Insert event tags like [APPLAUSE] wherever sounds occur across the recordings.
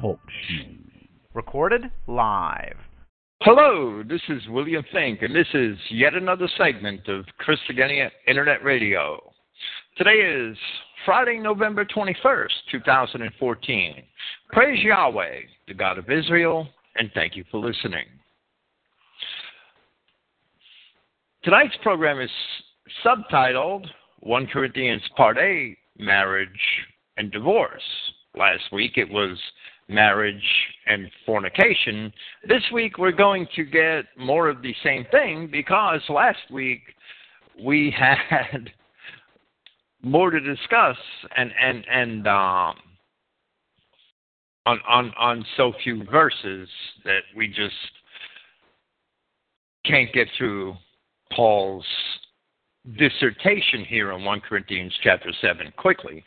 Talk show. Recorded live. Hello, this is William Finck, and this is yet another segment of Christogenea Internet Radio. Today is Friday, November 21st, 2014. Praise Yahweh, the God of Israel, and thank you for listening. Tonight's program is subtitled 1 Corinthians Part 8 Marriage and Divorce. Last week it was marriage and fornication. This week we're going to get more of the same thing because last week we [LAUGHS] had more to discuss and and and um, on on on so few verses that we just can't get through Paul's dissertation here in 1 Corinthians chapter 7 quickly.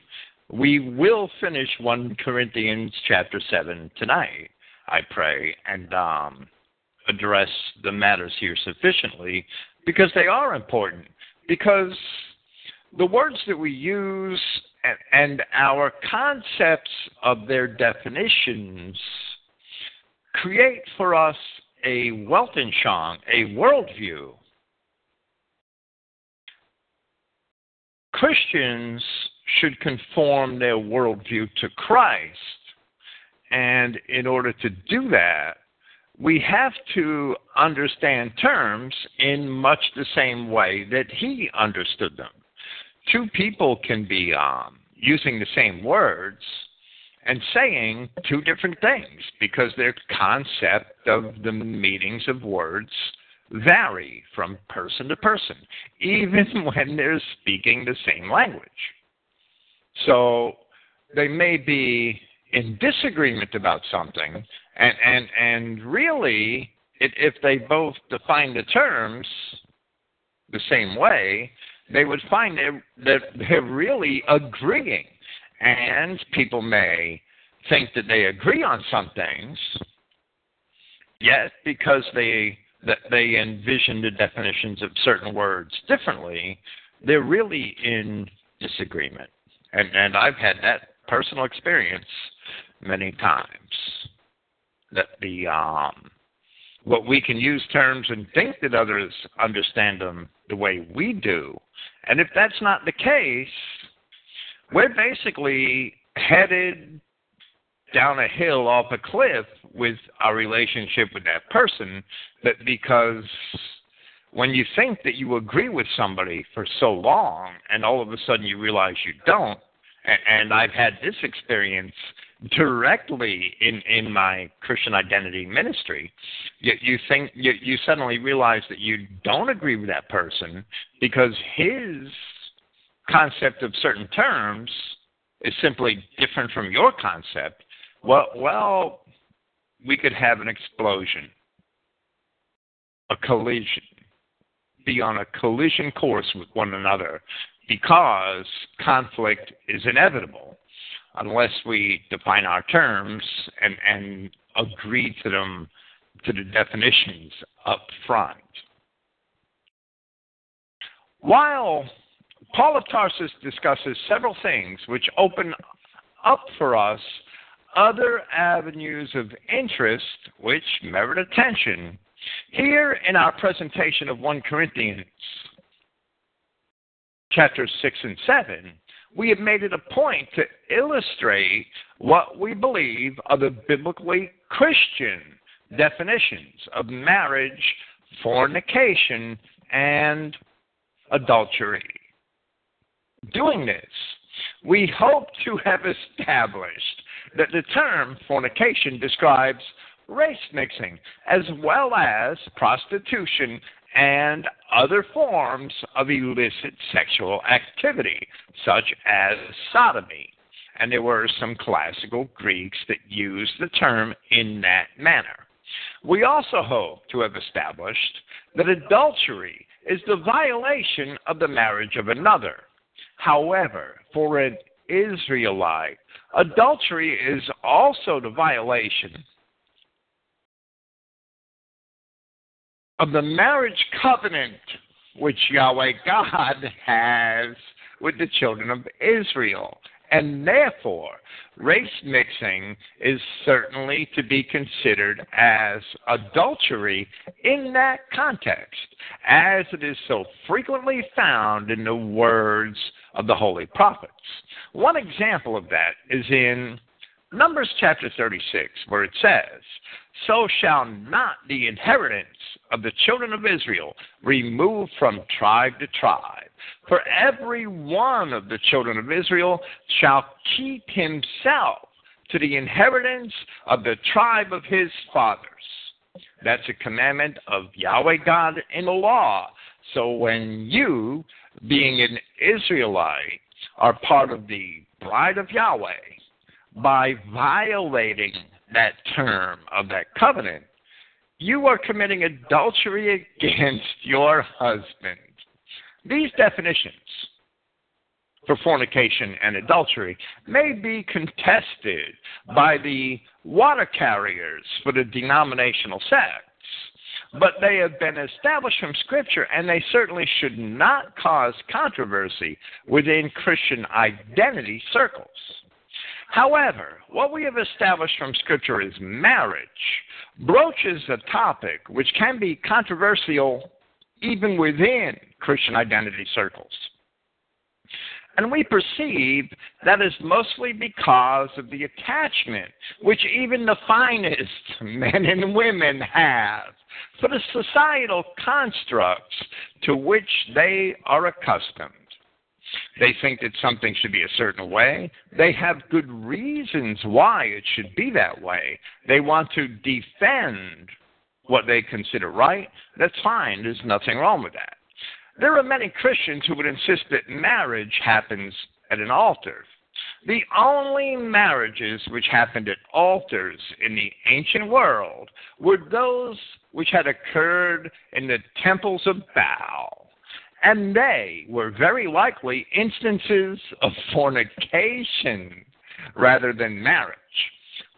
We will finish 1 Corinthians chapter 7 tonight, I pray, and um, address the matters here sufficiently because they are important. Because the words that we use and, and our concepts of their definitions create for us a Weltanschauung, a worldview. Christians should conform their worldview to Christ. And in order to do that, we have to understand terms in much the same way that he understood them. Two people can be um, using the same words and saying two different things because their concept of the meanings of words vary from person to person, even [LAUGHS] when they're speaking the same language. So they may be in disagreement about something, and and and really, it, if they both define the terms the same way, they would find that they're, they're really agreeing. And people may think that they agree on some things, yet because they that they envision the definitions of certain words differently, they're really in disagreement. And and I've had that personal experience many times. That the um what we can use terms and think that others understand them the way we do. And if that's not the case, we're basically headed down a hill off a cliff with our relationship with that person that because when you think that you agree with somebody for so long and all of a sudden you realize you don't and I've had this experience directly in in my Christian identity ministry. You think you, you suddenly realize that you don't agree with that person because his concept of certain terms is simply different from your concept. Well, well, we could have an explosion, a collision, be on a collision course with one another because conflict is inevitable unless we define our terms and, and agree to them to the definitions up front. While Paul of Tarsus discusses several things which open up for us other avenues of interest which merit attention, here in our presentation of 1 Corinthians chapters 6 and 7, we have made it a point to illustrate what we believe are the biblically Christian definitions of marriage, fornication, and adultery. Doing this, we hope to have established that the term fornication describes race mixing as well as prostitution and other forms of illicit sexual activity, such as sodomy. And there were some classical Greeks that used the term in that manner. We also hope to have established that adultery is the violation of the marriage of another. However, for an Israelite, adultery is also the violation of the marriage covenant which Yahweh God [LAUGHS] has with the children of Israel. And therefore, race mixing is certainly to be considered as adultery in that context, as it is so frequently found in the words of the holy prophets. One example of that is in Numbers chapter 36, where it says, So shall not the inheritance of the children of Israel remove from tribe to tribe. For every one of the children of Israel shall keep himself to the inheritance of the tribe of his fathers. That's a commandment of Yahweh God in the law. So when you, being an Israelite, are part of the bride of Yahweh, by violating that term of that covenant, you are committing adultery against your husband. These definitions for fornication and adultery may be contested by the water carriers for the denominational sects, but they have been established from Scripture and they certainly should not cause controversy within Christian identity circles. However, what we have established from Scripture is marriage broaches a topic which can be controversial even within Christian identity circles. And we perceive that is mostly because of the attachment which even the finest [LAUGHS] men and women have for the societal constructs to which they are accustomed. They think that something should be a certain way. They have good reasons why it should be that way. They want to defend what they consider right. That's fine. There's nothing wrong with that. There are many Christians who would insist that marriage happens at an altar. The only marriages which happened at altars in the ancient world were those which had occurred in the temples of Baal and they were very likely instances of fornication rather than marriage.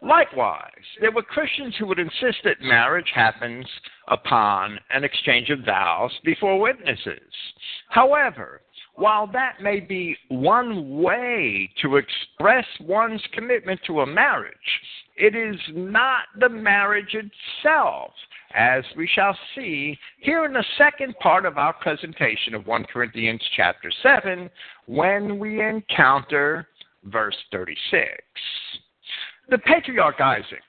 Likewise, there were Christians who would insist that marriage happens upon an exchange of vows before witnesses. However, while that may be one way to express one's commitment to a marriage, it is not the marriage itself as we shall see here in the second part of our presentation of 1 Corinthians chapter 7 when we encounter verse 36. The patriarch Isaac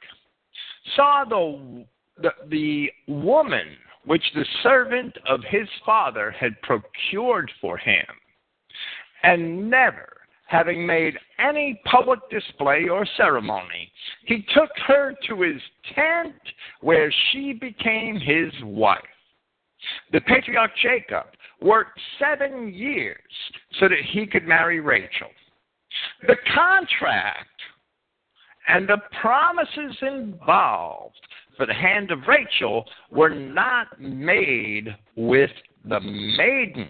saw the, the, the woman which the servant of his father had procured for him, and never having made any public display or ceremony, he took her to his tent where she became his wife. The patriarch Jacob worked seven years so that he could marry Rachel. The contract and the promises involved for the hand of Rachel were not made with the maiden,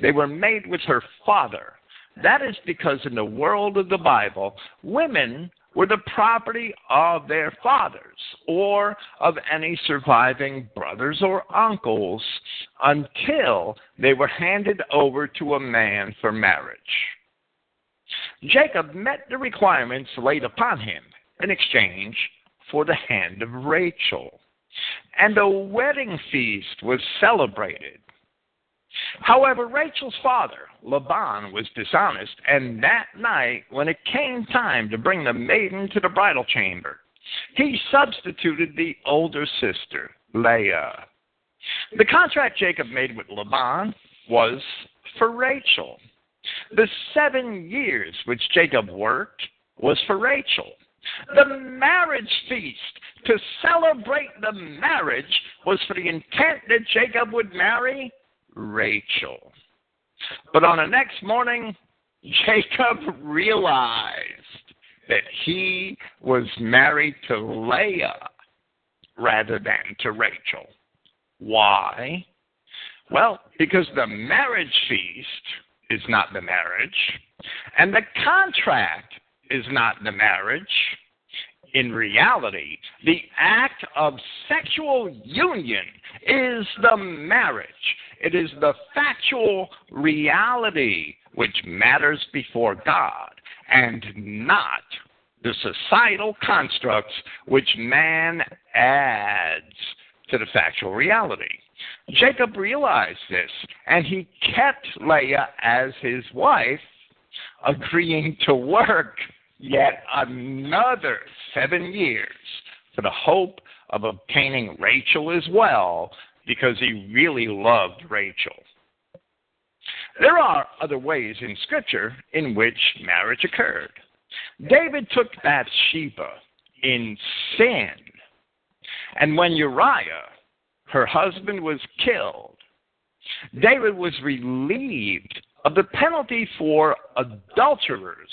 they were made with her father. That is because in the world of the Bible, women were the property of their fathers or of any surviving brothers or uncles until they were handed over to a man for marriage. Jacob met the requirements laid upon him in exchange for the hand of Rachel, and a wedding feast was celebrated However, Rachel's father, Laban, was dishonest, and that night, when it came time to bring the maiden to the bridal chamber, he substituted the older sister, Leah. The contract Jacob made with Laban was for Rachel. The seven years which Jacob worked was for Rachel. The marriage feast to celebrate the marriage was for the intent that Jacob would marry Rachel. But on the next morning, Jacob realized that he was married to Leah rather than to Rachel. Why? Well, because the marriage feast is not the marriage, and the contract is not the marriage. In reality, the act of sexual union is the marriage. It is the factual reality which matters before God, and not the societal constructs which man adds to the factual reality. Jacob realized this, and he kept Leah as his wife, agreeing to work yet another seven years for the hope of obtaining Rachel as well, because he really loved Rachel. There are other ways in Scripture in which marriage occurred. David took Bathsheba in sin, and when Uriah, her husband, was killed, David was relieved of the penalty for adulterers,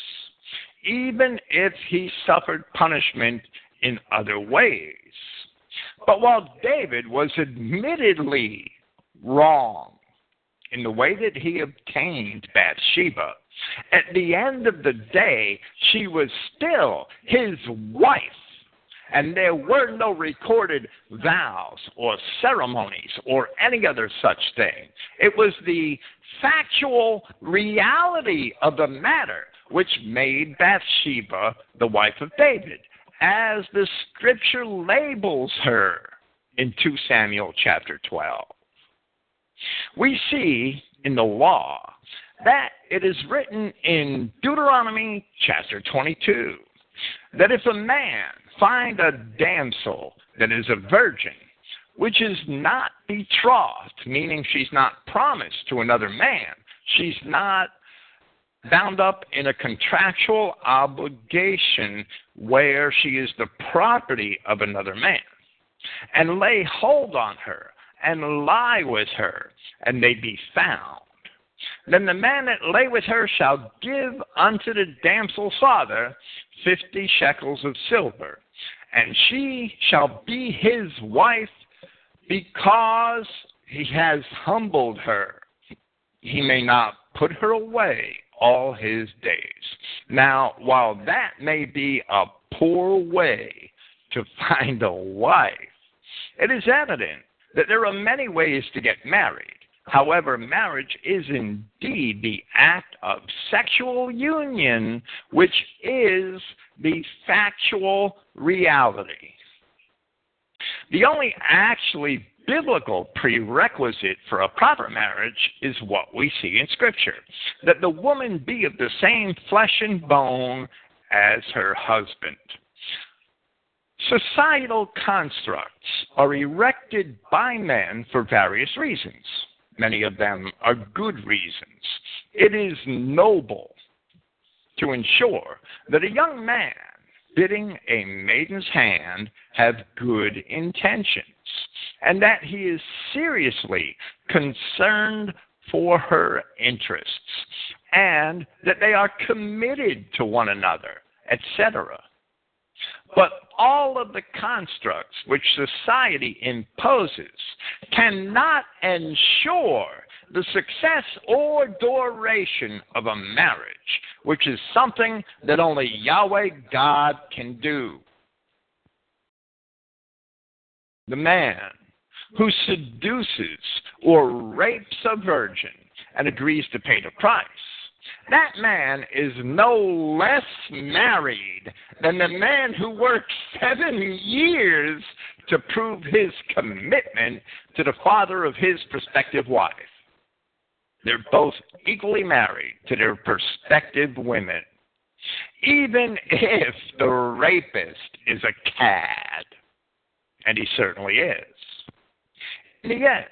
even if he suffered punishment in other ways. But while David was admittedly wrong in the way that he obtained Bathsheba, at the end of the day, she was still his wife. And there were no recorded vows or ceremonies or any other such thing. It was the factual reality of the matter which made Bathsheba the wife of David, as the scripture labels her in 2 Samuel chapter 12. We see in the law that it is written in Deuteronomy chapter 22 that if a man find a damsel that is a virgin, which is not betrothed, meaning she's not promised to another man, she's not bound up in a contractual obligation where she is the property of another man, and lay hold on her and lie with her, and they be found. Then the man that lay with her shall give unto the damsel's father fifty shekels of silver, and she shall be his wife because he has humbled her. He may not put her away all his days. Now, while that may be a poor way to find a wife, it is evident that there are many ways to get married. However, marriage is indeed the act of sexual union, which is the factual reality. The only actually biblical prerequisite for a proper marriage is what we see in Scripture that the woman be of the same flesh and bone as her husband. Societal constructs are erected by men for various reasons. Many of them are good reasons. It is noble to ensure that a young man bidding a maiden's hand have good intentions, and that he is seriously concerned for her interests, and that they are committed to one another, etc. But all of the constructs which society imposes cannot ensure the success or duration of a marriage, which is something that only Yahweh God can do. The man who seduces or rapes a virgin and agrees to pay the price, that man is no less married than the man who worked seven years to prove his commitment to the father of his prospective wife. They're both equally married to their prospective women, even if the rapist is a cad. And he certainly is. In the end,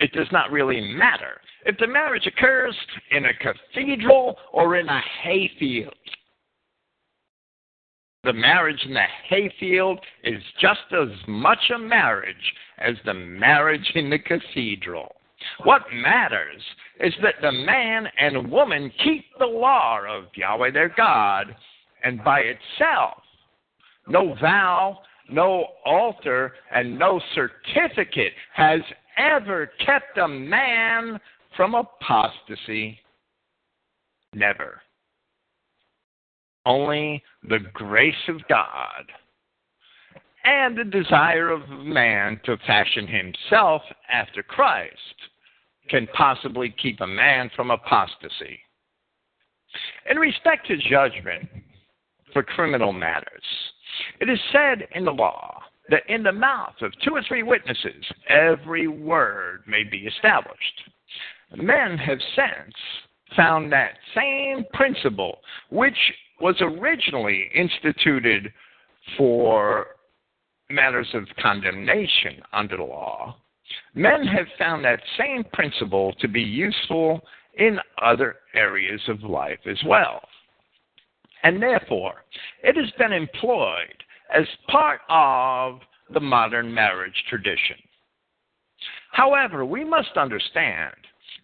it does not really matter if the marriage occurs in a cathedral or in a hayfield. The marriage in the hayfield is just as much a marriage as the marriage in the cathedral. What matters is that the man and woman keep the law of Yahweh their God, and by itself, no vow, no altar, and no certificate has ever kept a man from apostasy. Never. Only the grace of God and the desire of man to fashion himself after Christ can possibly keep a man from apostasy. In respect to judgment for criminal matters, it is said in the law that in the mouth of two or three witnesses every word may be established. Men have since found that same principle, which was originally instituted for matters of condemnation under the law, men have found that same principle to be useful in other areas of life as well. And therefore, it has been employed as part of the modern marriage tradition. However, we must understand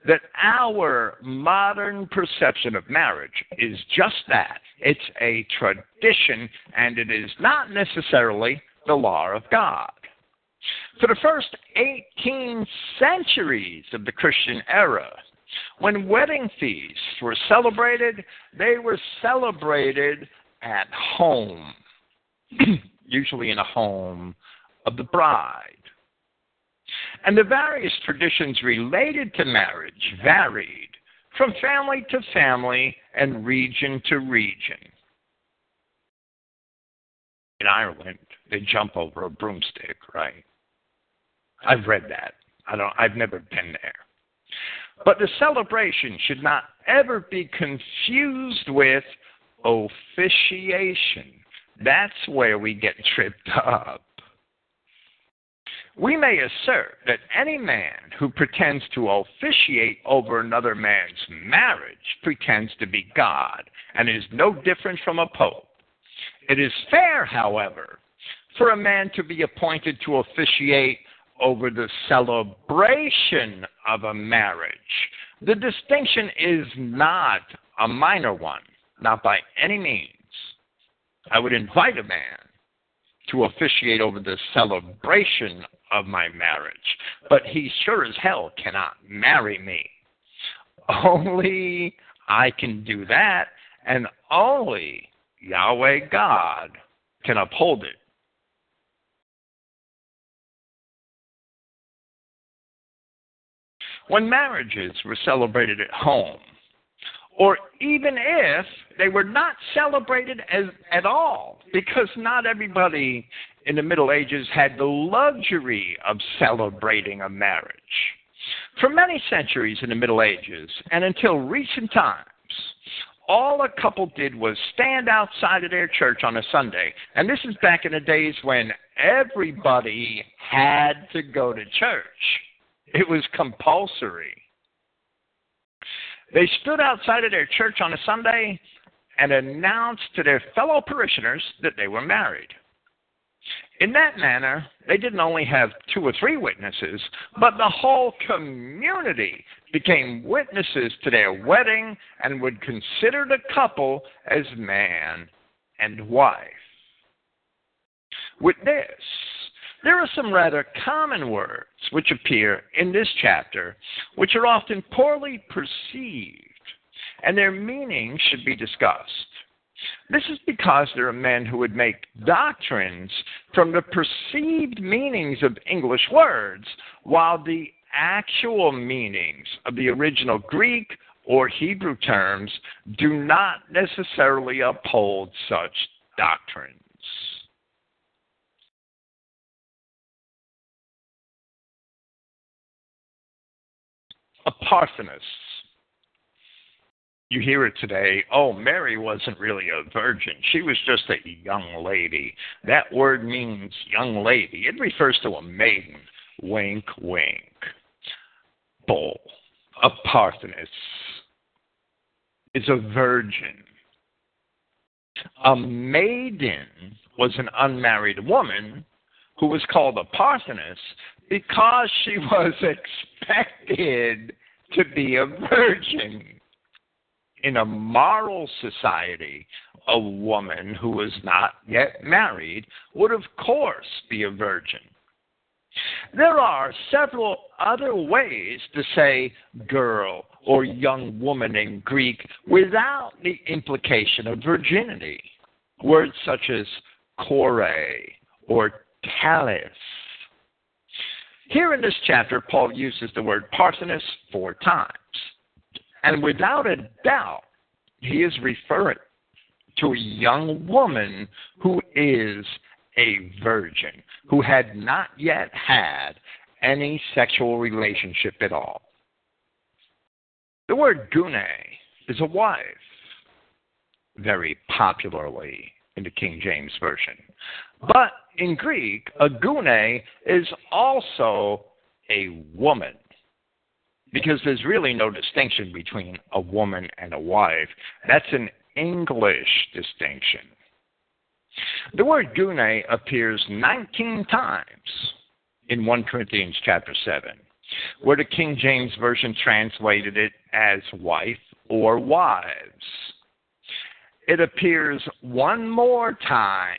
that our modern perception of marriage is just that it's a tradition, and it is not necessarily the law of God. For the first 18 centuries of the Christian era, when wedding feasts were celebrated, they were celebrated at home, [CLEARS THROAT] usually in a home of the bride. And the various traditions related to marriage varied from family to family and region to region. In Ireland, they jump over a broomstick, right? I've read that. I don't I've never been there. But the celebration should not ever be confused with officiation. That's where we get tripped up. We may assert that any man who pretends to officiate over another man's marriage pretends to be God and is no different from a pope. It is fair, however, for a man to be appointed to officiate over the celebration of a marriage. The distinction is not a minor one, not by any means. I would invite a man to officiate over the celebration of my marriage, but he sure as hell cannot marry me. Only I can do that, and only Yahweh God can uphold it. When marriages were celebrated at home, or even if they were not celebrated as, at all, because not everybody in the Middle Ages had the luxury of celebrating a marriage. For many centuries in the Middle Ages, and until recent times, all a couple did was stand outside of their church on a Sunday. And this is back in the days when everybody had to go to church, it was compulsory. They stood outside of their church on a Sunday and announced to their fellow parishioners that they were married. In that manner, they didn't only have two or three witnesses, but the whole community became witnesses to their wedding and would consider the couple as man and wife. With this, there are some rather common words which appear in this chapter which are often poorly perceived, and their meaning should be discussed. This is because there are men who would make doctrines from the perceived meanings of English words, while the actual meanings of the original Greek or Hebrew terms do not necessarily uphold such doctrines. A you hear it today, oh, Mary wasn't really a virgin. She was just a young lady. That word means young lady. It refers to a maiden. Wink, wink. Bull. A is a virgin. A maiden was an unmarried woman who was called a Parthenos because she was [LAUGHS] expected to be a virgin in a moral society, a woman who was not yet married would, of course, be a virgin. There are several other ways to say girl or young woman in Greek without the implication of virginity. Words such as kore or talis. Here in this chapter, Paul uses the word parthenos four times. And without a doubt, he is referring to a young woman who is a virgin, who had not yet had any sexual relationship at all. The word gune is a wife, very popularly in the King James Version. But in Greek, a gune is also a woman because there's really no distinction between a woman and a wife. That's an English distinction. The word gune appears 19 times in 1 Corinthians chapter 7, where the King James Version translated it as wife or wives. It appears one more time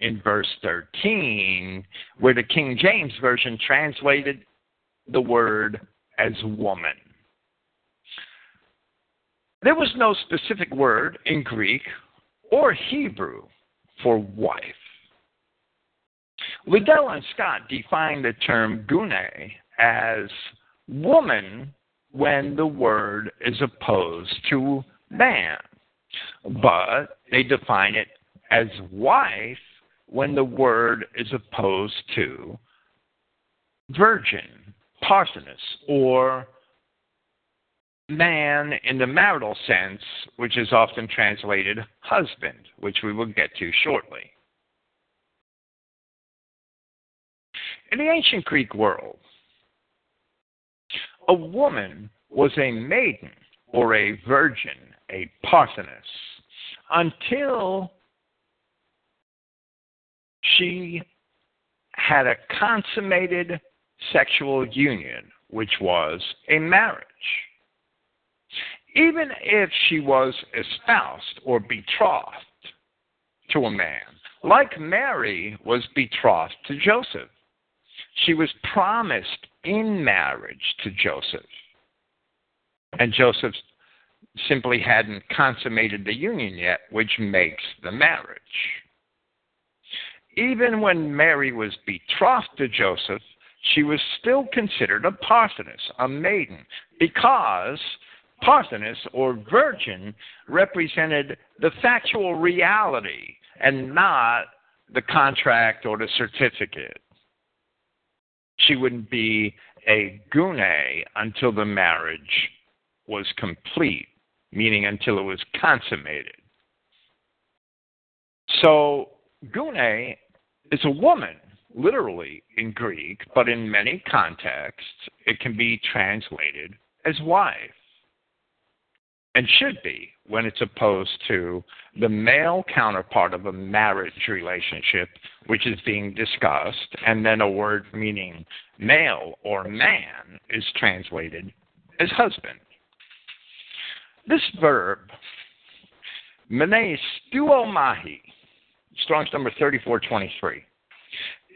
in verse 13, where the King James Version translated the word as woman. There was no specific word in Greek or Hebrew for wife. Liddell and Scott define the term gune as woman when the word is opposed to man, but they define it as wife when the word is opposed to virgin, parthenos, or man in the marital sense, which is often translated husband, which we will get to shortly. In the ancient Greek world, a woman was a maiden or a virgin, a parthenos, until she had a consummated sexual union, which was a marriage. Even if she was espoused or betrothed to a man, like Mary was betrothed to Joseph, she was promised in marriage to Joseph. And Joseph simply hadn't consummated the union yet, which makes the marriage. Even when Mary was betrothed to Joseph, she was still considered a Parthenos, a maiden, because Parthenos or virgin represented the factual reality and not the contract or the certificate. She wouldn't be a gune until the marriage was complete, meaning until it was consummated. So, gune is a woman literally in Greek, but in many contexts, it can be translated as wife. And should be when it's opposed to the male counterpart of a marriage relationship, which is being discussed, and then a word meaning male or man is translated as husband. This verb, mene stuomahi, Strong's number 3423,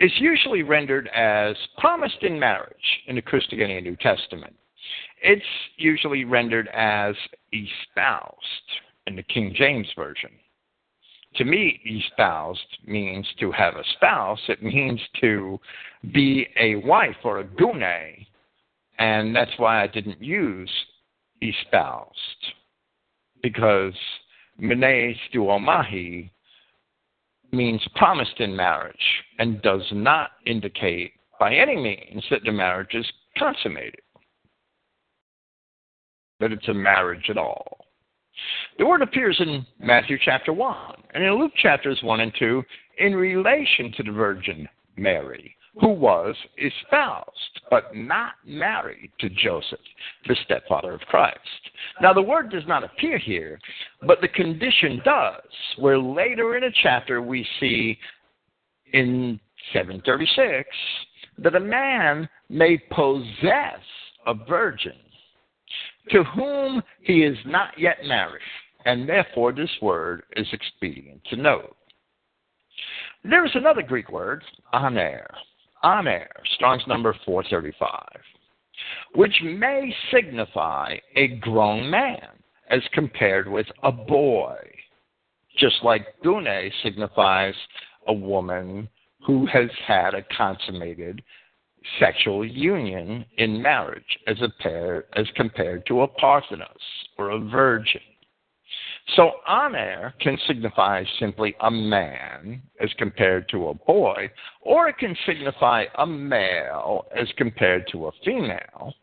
is usually rendered as promised in marriage in the Christogenea New Testament. It's usually rendered as espoused in the King James Version. To me, espoused means to have a spouse. It means to be a wife or a gune, and that's why I didn't use espoused, because mene stuomahi means promised in marriage and does not indicate by any means that the marriage is consummated, that it's a marriage at all. The word appears in Matthew chapter 1 and in Luke chapters 1 and 2 in relation to the Virgin Mary who was espoused but not married to Joseph, the stepfather of Christ. Now, the word does not appear here, but the condition does, where later in a chapter we see in 736 that a man may possess a virgin to whom he is not yet married, and therefore this word is expedient to note. There is another Greek word, aner, aner, Strong's number 435, which may signify a grown man as compared with a boy, just like gune signifies a woman who has had a consummated sexual union in marriage as, a pair, as compared to a parthenos or a virgin. So aner can signify simply a man as compared to a boy, or it can signify a male as compared to a female.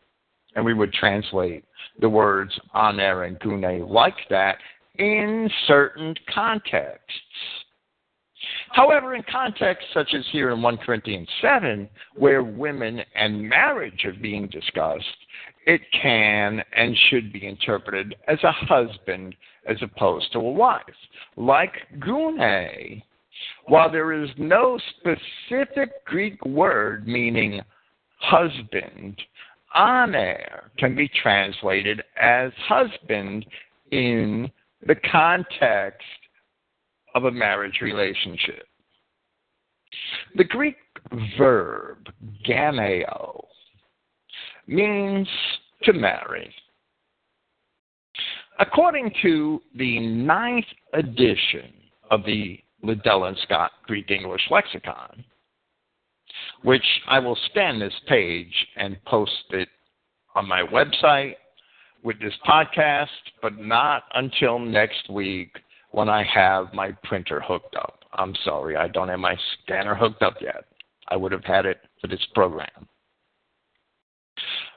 And we would translate the words aner and gune like that in certain contexts. However, in contexts such as here in 1 Corinthians 7, where women and marriage are being discussed, it can and should be interpreted as a husband as opposed to a wife. Like gune, while there is no specific Greek word meaning husband, aner can be translated as husband in the context of a marriage relationship. The Greek verb gameo means to marry. According to the ninth edition of the Liddell and Scott Greek English Lexicon, which I will scan this page and post it on my website with this podcast, but not until next week when I have my printer hooked up. I'm sorry, I don't have my scanner hooked up yet. I would have had it for this program.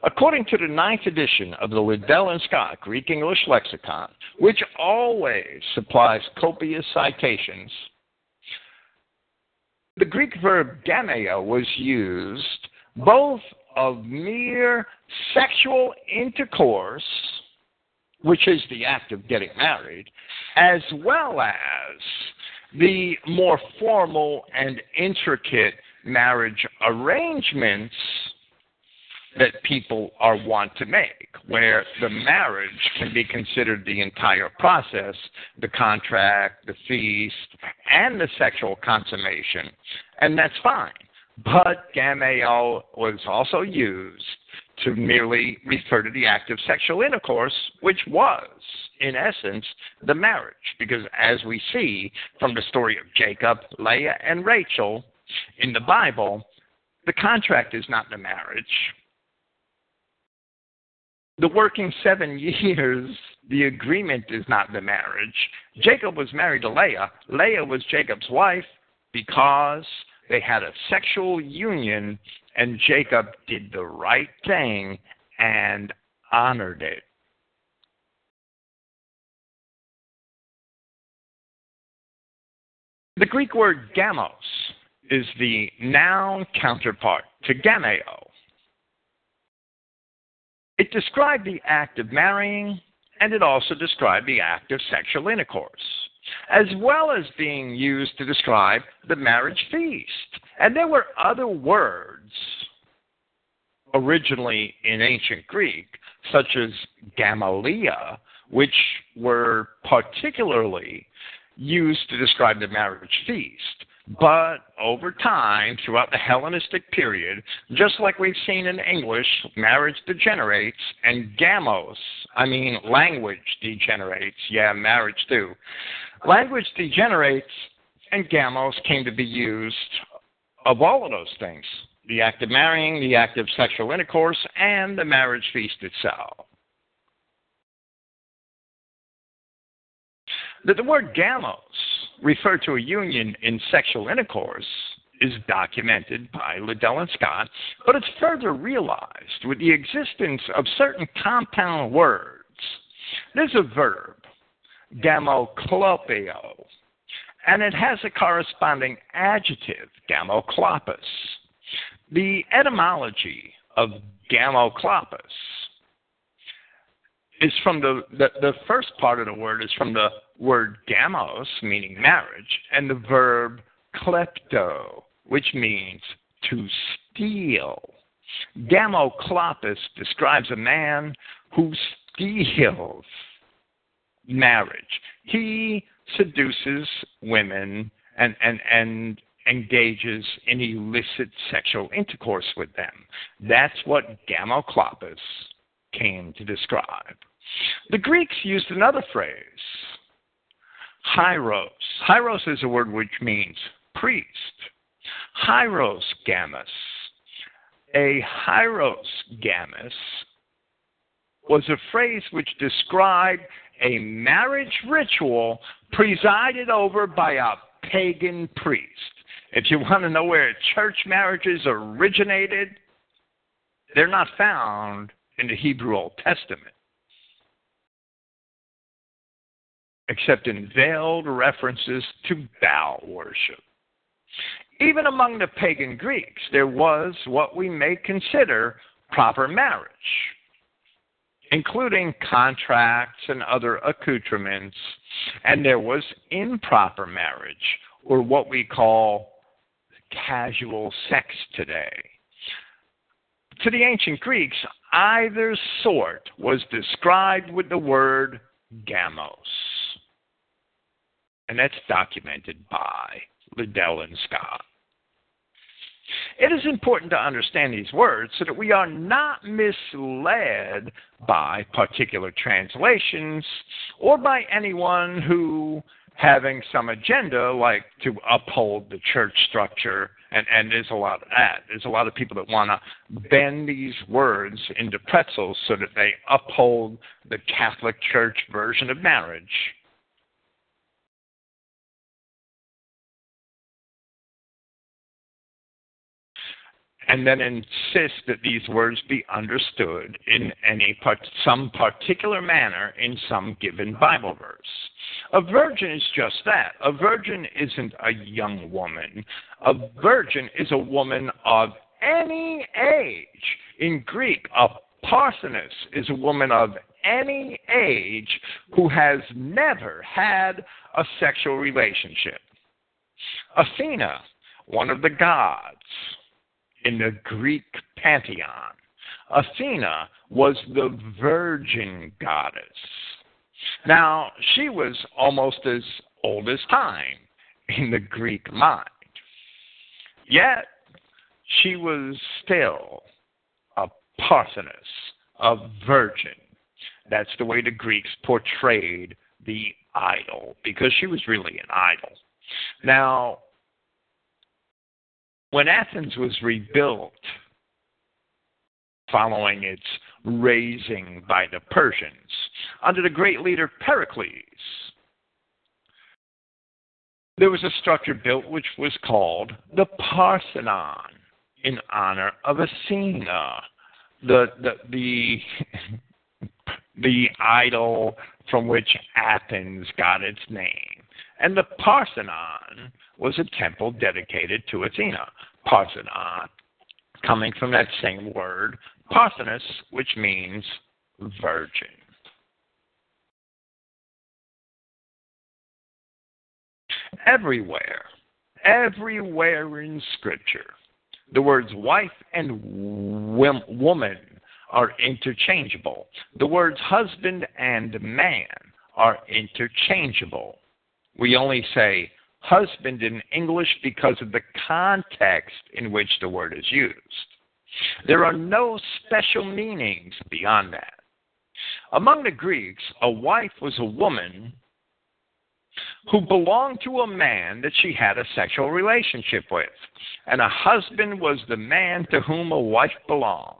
According to the ninth edition of the Liddell and Scott Greek English Lexicon, which always supplies copious citations, the Greek verb gameo was used both of mere sexual intercourse which is the act of getting married, as well as the more formal and intricate marriage arrangements that people are wont to make, where the marriage can be considered the entire process, the contract, the feast, and the sexual consummation. And that's fine. But gameo was also used to merely refer to the act of sexual intercourse, which was, in essence, the marriage. Because as we see from the story of Jacob, Leah, and Rachel in the Bible, the contract is not the marriage. The working seven [LAUGHS] years, the agreement is not the marriage. Jacob was married to Leah. Leah was Jacob's wife because they had a sexual union and Jacob did the right thing and honored it. The Greek word gamos is the noun counterpart to gameo. It described the act of marrying, and it also described the act of sexual intercourse as well as being used to describe the marriage feast. And there were other words originally in ancient Greek, such as gamelia, which were particularly used to describe the marriage feast. But over time, throughout the Hellenistic period, just like we've seen in English, marriage degenerates, and gamos, I mean language degenerates, yeah, marriage too. Language degenerates, and gamos came to be used of all of those things the act of marrying, the act of sexual intercourse, and the marriage feast itself. That the word gamos refer to a union in sexual intercourse is documented by Liddell and Scott, but it's further realized with the existence of certain compound words. There's a verb, gamoklopeo, and it has a corresponding adjective, gamoklopos. The etymology of gamoklopos is from the, the, the first part of the word is from the word gamos, meaning marriage, and the verb klepto, which means to steal. Gamoklopos describes a man who steals marriage. He seduces women and, and, and engages in illicit sexual intercourse with them. That's what gamoklopos came to describe. The Greeks used another phrase, hieros. Hieros is a word which means priest. Hieros gamos. A hieros gamos was a phrase which described a marriage ritual presided over by a pagan priest. If you want to know where church marriages originated, they're not found in the Hebrew Old Testament, except in veiled references to Baal worship. Even among the pagan Greeks, there was what we may consider proper marriage, including contracts and other accoutrements, and there was improper marriage, or what we call casual sex today. To the ancient Greeks, either sort was described with the word gamos. And that's documented by Liddell and Scott. It is important to understand these words so that we are not misled by particular translations or by anyone who, having some agenda like to uphold the church structure, and, and there's a lot of that. There's a lot of people that want to bend these words into pretzels so that they uphold the Catholic Church version of marriage and then insist that these words be understood in any part, some particular manner in some given Bible verse. A virgin is just that. A virgin isn't a young woman. A virgin is a woman of any age. In Greek, a parthenos is a woman of any age who has never had a sexual relationship. Athena, one of the gods, in the Greek pantheon. Athena was the virgin goddess. Now, she was almost as old as time in the Greek mind. Yet, she was still a Parthenos, a virgin. That's the way the Greeks portrayed the idol, because she was really an idol. Now, when Athens was rebuilt following its razing by the Persians under the great leader Pericles, there was a structure built which was called the Parthenon in honor of Athena, the the the, [LAUGHS] the idol from which Athens got its name. And the Parthenon was a temple dedicated to Athena. Parthenon, coming from that same word, Parthenos, which means virgin. Everywhere, everywhere in Scripture, the words wife and woman are interchangeable. The words husband and man are interchangeable. We only say husband in English because of the context in which the word is used. There are no special meanings beyond that. Among the Greeks, a wife was a woman who belonged to a man that she had a sexual relationship with, and a husband was the man to whom a wife belongs.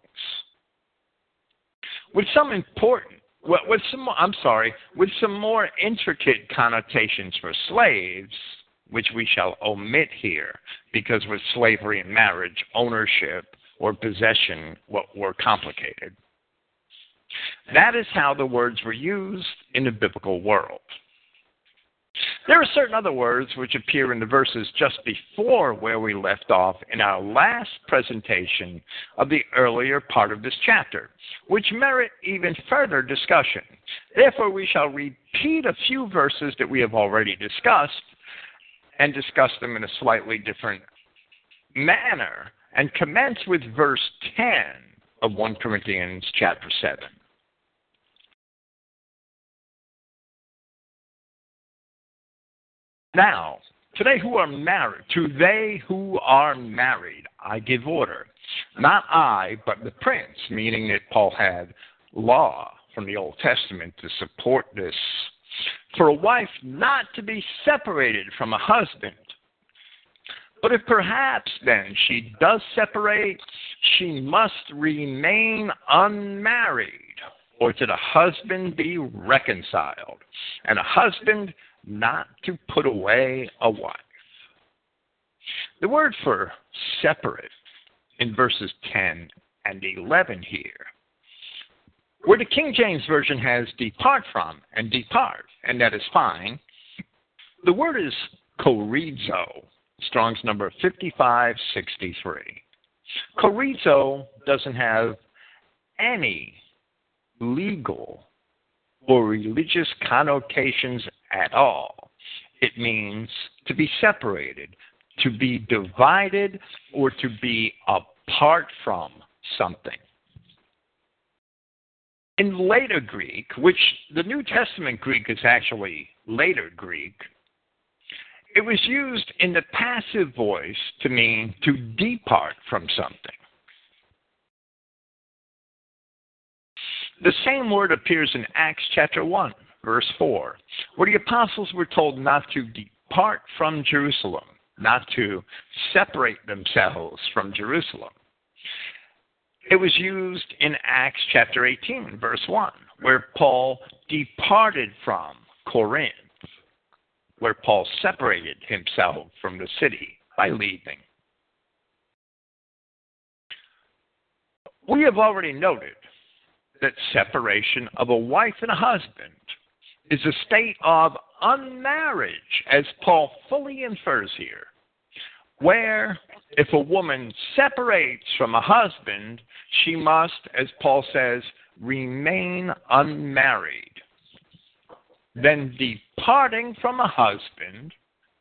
With some important with some I'm sorry, with some more intricate connotations for slaves, which we shall omit here, because with slavery and marriage, ownership or possession were complicated. That is how the words were used in the biblical world. There are certain other words which appear in the verses just before where we left off in our last presentation of the earlier part of this chapter, which merit even further discussion. Therefore, we shall repeat a few verses that we have already discussed and discuss them in a slightly different manner and commence with verse 10 of 1 Corinthians chapter 7. Now, today who are married, to they who are married, I give order. Not I, but the prince, meaning that Paul had law from the Old Testament to support this for a wife not to be separated from a husband. But if perhaps then she does separate, she must remain unmarried or to the husband be reconciled, and a husband not to put away a wife. The word for separate in verses 10 and 11 here, where the King James Version has depart from and depart, and that is fine, the word is chorizo, Strong's number 5563. Chorizo doesn't have any legal or religious connotations at all. It means to be separated, to be divided, or to be apart from something. In later Greek, which the New Testament Greek is actually later Greek, it was used in the passive voice to mean to depart from something. The same word appears in Acts chapter 1, verse 4, where the apostles were told not to depart from Jerusalem, not to separate themselves from Jerusalem. It was used in Acts chapter 18, verse 1, where Paul departed from Corinth, where Paul separated himself from the city by leaving. We have already noted that separation of a wife and a husband is a state of unmarriage, as Paul fully infers here, where if a woman separates from a husband, she must, as Paul says, remain unmarried. Then departing from a husband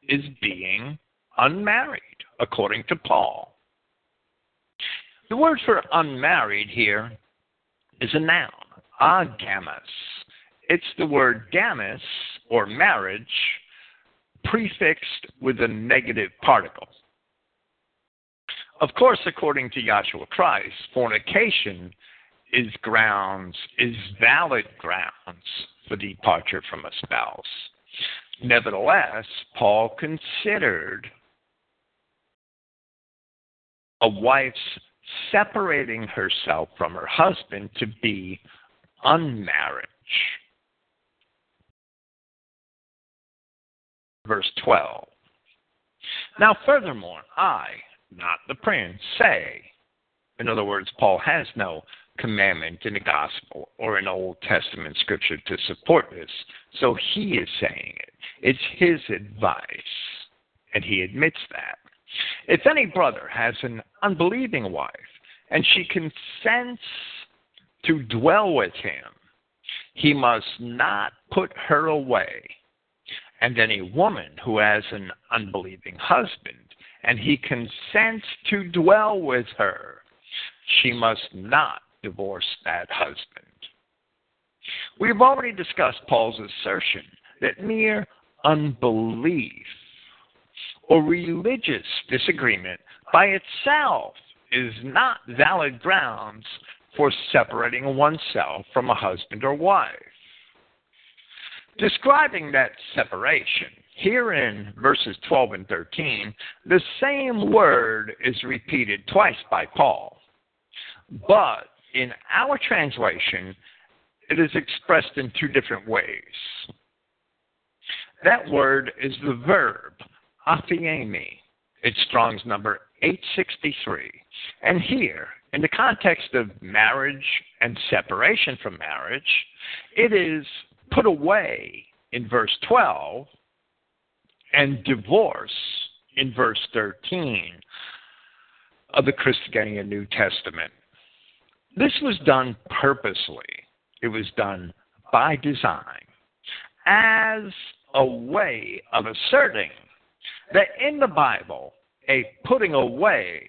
is being unmarried, according to Paul. The word for unmarried here is a noun, agamos. It's the word gamos, or marriage, prefixed with a negative particle. Of course, according to Yahshua Christ, fornication is grounds, is valid grounds for departure from a spouse. Nevertheless, Paul considered a wife's separating herself from her husband to be unmarriage. Verse 12. Now, furthermore, I, not the prince, say, in other words, Paul has no commandment in the gospel or in Old Testament scripture to support this, so he is saying it. It's his advice, and he admits that. If any brother has an unbelieving wife and she consents to dwell with him, he must not put her away. And any woman who has an unbelieving husband and he consents to dwell with her, she must not divorce that husband. We have already discussed Paul's assertion that mere unbelief or religious disagreement by itself is not valid grounds for separating oneself from a husband or wife. Describing that separation, here in verses 12 and 13, the same word is repeated twice by Paul. But in our translation, it is expressed in two different ways. That word is the verb aphiemi. It's Strong's number 863. And here, in the context of marriage and separation from marriage, it is put away in verse 12 and divorce in verse 13 of the Christogenea New Testament. This was done purposely, it was done by design as a way of asserting that in the Bible, a putting away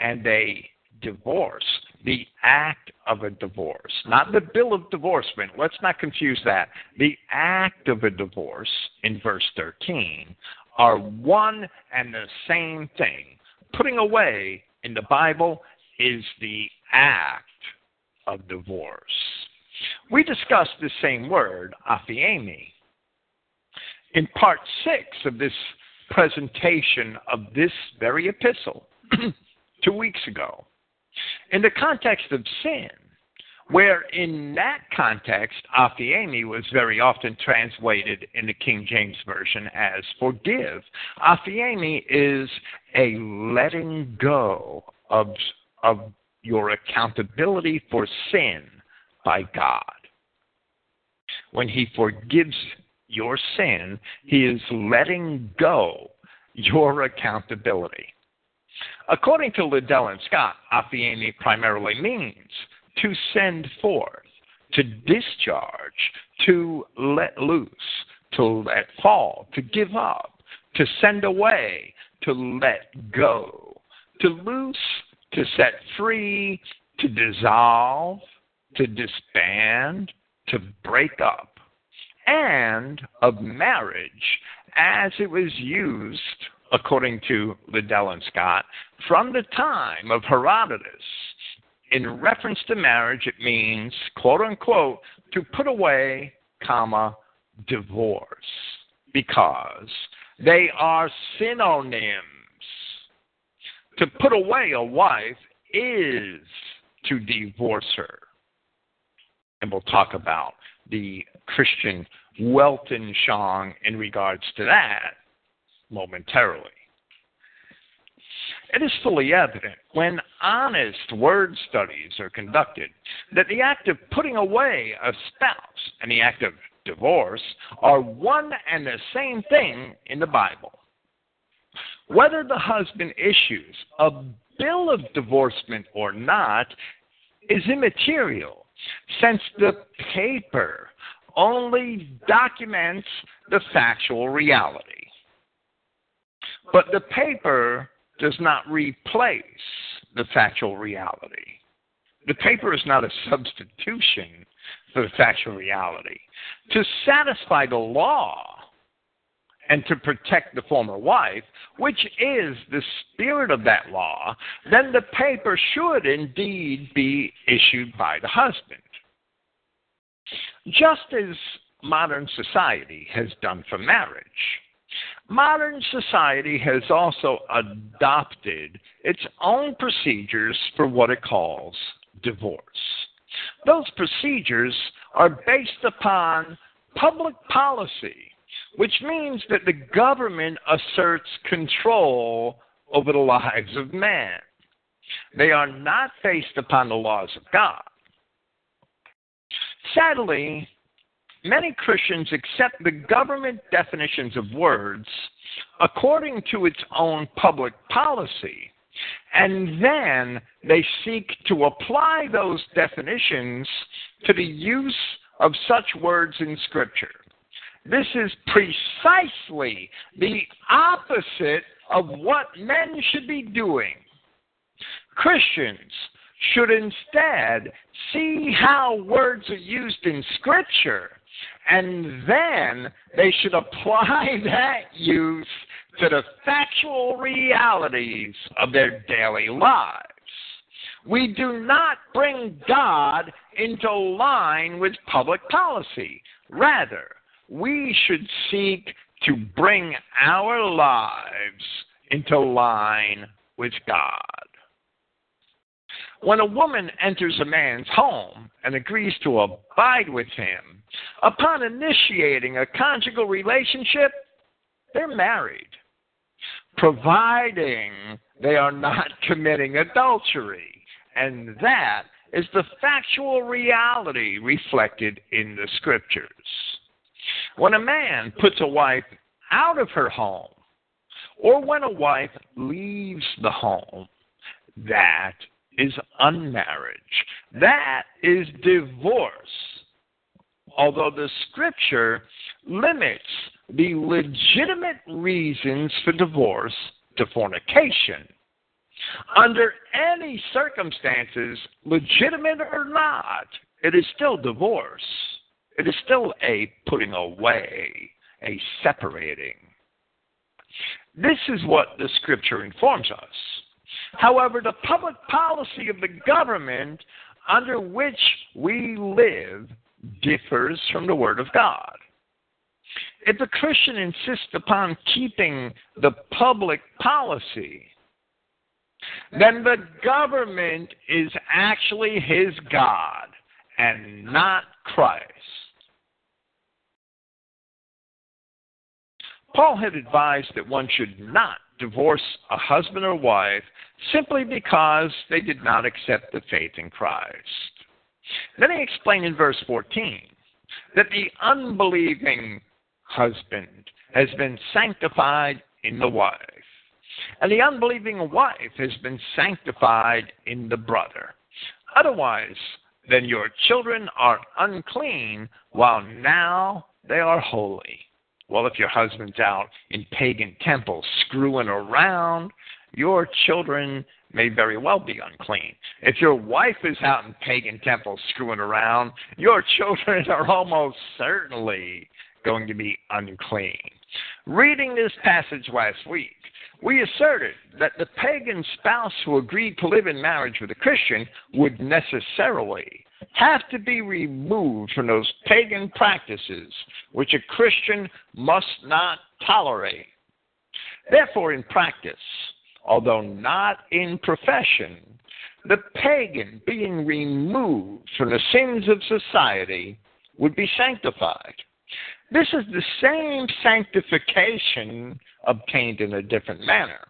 and a divorce, the act of a divorce, not the bill of divorcement, let's not confuse that. The act of a divorce in verse 13 are one and the same thing. Putting away in the Bible is the act of divorce. We discussed the same word, aphiemi, in part six of this presentation of this very epistle [CLEARS THROAT] two weeks ago. In the context of sin, where in that context, aphiemi was very often translated in the King James Version as forgive. aphiemi is a letting go of, of your accountability for sin by God. When He forgives your sin, He is letting go your accountability. According to Liddell and Scott, aphiemi primarily means to send forth, to discharge, to let loose, to let fall, to give up, to send away, to let go, to loose, to set free, to dissolve, to disband, to break up, and of marriage as it was used, according to Liddell and Scott, from the time of Herodotus in reference to marriage, it means, quote unquote, to put away, comma, divorce, because they are synonyms. To put away a wife is to divorce her. And we'll talk about the Christian Weltanschauung in regards to that momentarily. It is fully evident when honest word studies are conducted that the act of putting away a spouse and the act of divorce are one and the same thing in the Bible. Whether the husband issues a bill of divorcement or not is immaterial, since the paper only documents the factual reality. But the paper does not replace the factual reality. The paper is not a substitution for the factual reality. To satisfy the law and to protect the former wife, which is the spirit of that law, then the paper should indeed be issued by the husband. Just as modern society has done for marriage, Modern society has also adopted its own procedures for what it calls divorce. Those procedures are based upon public policy, which means that the government asserts control over the lives of man. They are not based upon the laws of God. Sadly, many Christians accept the government definitions of words according to its own public policy, and then they seek to apply those definitions to the use of such words in Scripture. This is precisely the opposite of what men should be doing. Christians should instead see how words are used in Scripture and then they should apply [LAUGHS] that use to the factual realities of their daily lives. We do not bring God into line with public policy. Rather, we should seek to bring our lives into line with God. When a woman enters a man's home and agrees to abide with him, upon initiating a conjugal relationship, they're married, providing they are not [LAUGHS] committing adultery. And that is the factual reality reflected in the scriptures. When a man puts a wife out of her home, or when a wife leaves the home, that is unmarriage. That is divorce. Although the scripture limits the legitimate reasons for divorce to fornication. Under any circumstances, legitimate or not, it is still divorce. It is still a putting away, a separating. This is what the scripture informs us. However, the public policy of the government under which we live differs from the Word of God. If a Christian insists upon keeping the public policy, then the government is actually his God, and not Christ. Paul had advised that one should not divorce a husband or wife simply because they did not accept the faith in Christ. Then he explained in verse 14 that the unbelieving husband has been sanctified in the wife, and the unbelieving wife has been sanctified in the brother. Otherwise, then your children are unclean, while now they are holy. Well, if your husband's out in pagan temples screwing around, your children may very well be unclean. If your wife is out in pagan temples screwing around, your [LAUGHS] children are almost certainly going to be unclean. Reading this passage last week, we asserted that the pagan spouse who agreed to live in marriage with a Christian would necessarily have to be removed from those pagan practices which a Christian must not tolerate. Therefore, in practice, although not in profession, the pagan being removed from the sins of society would be sanctified. This is the same sanctification obtained in a different manner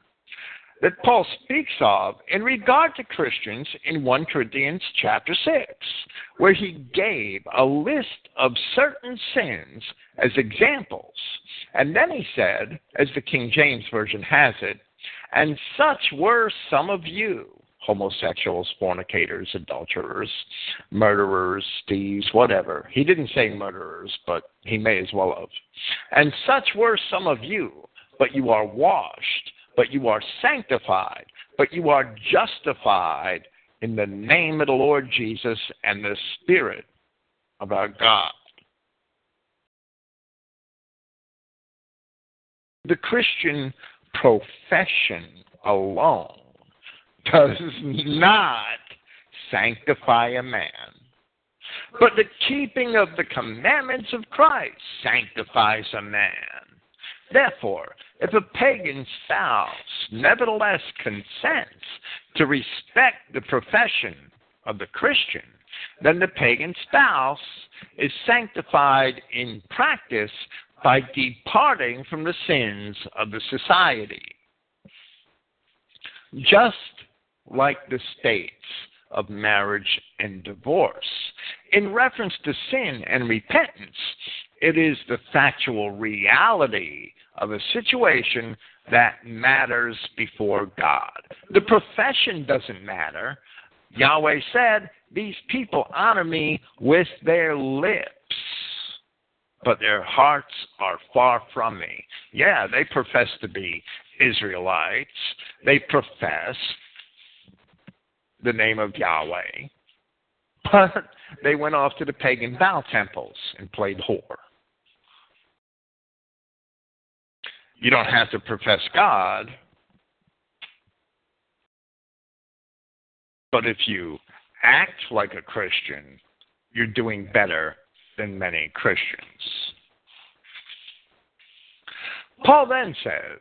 that Paul speaks of in regard to Christians in 1 Corinthians chapter 6, where he gave a list of certain sins as examples. And then he said, as the King James Version has it, and such were some of you, homosexuals, fornicators, adulterers, murderers, thieves, whatever. He didn't say murderers, but he may as well have. And such were some of you, but you are washed but you are sanctified, but you are justified in the name of the Lord Jesus and the Spirit of our God. The Christian profession alone does not sanctify a man. But the keeping of the commandments of Christ sanctifies a man. Therefore, if a pagan spouse nevertheless consents to respect the profession of the Christian, then the pagan spouse is sanctified in practice by departing from the sins of the society. Just like the states of marriage and divorce. In reference to sin and repentance, it is the factual reality of a situation that matters before God. The profession doesn't matter. Yahweh said, These people honor me with their lips, but their hearts are far from me. Yeah, they profess to be Israelites, they profess the name of Yahweh, [LAUGHS] but they went off to the pagan Baal temples and played whore. You don't have to profess God. But if you act like a Christian, you're doing better than many Christians. Paul then says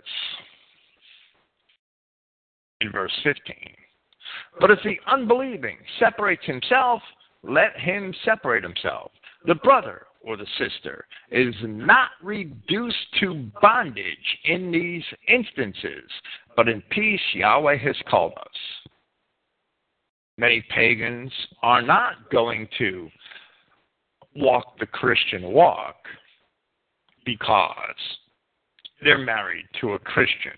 in verse 15, But if the unbelieving separates himself, let him separate himself. The brother or the sister is not reduced to bondage in these instances, but in peace Yahweh has called us. Many pagans are not going to walk the Christian walk because they're married to a Christian.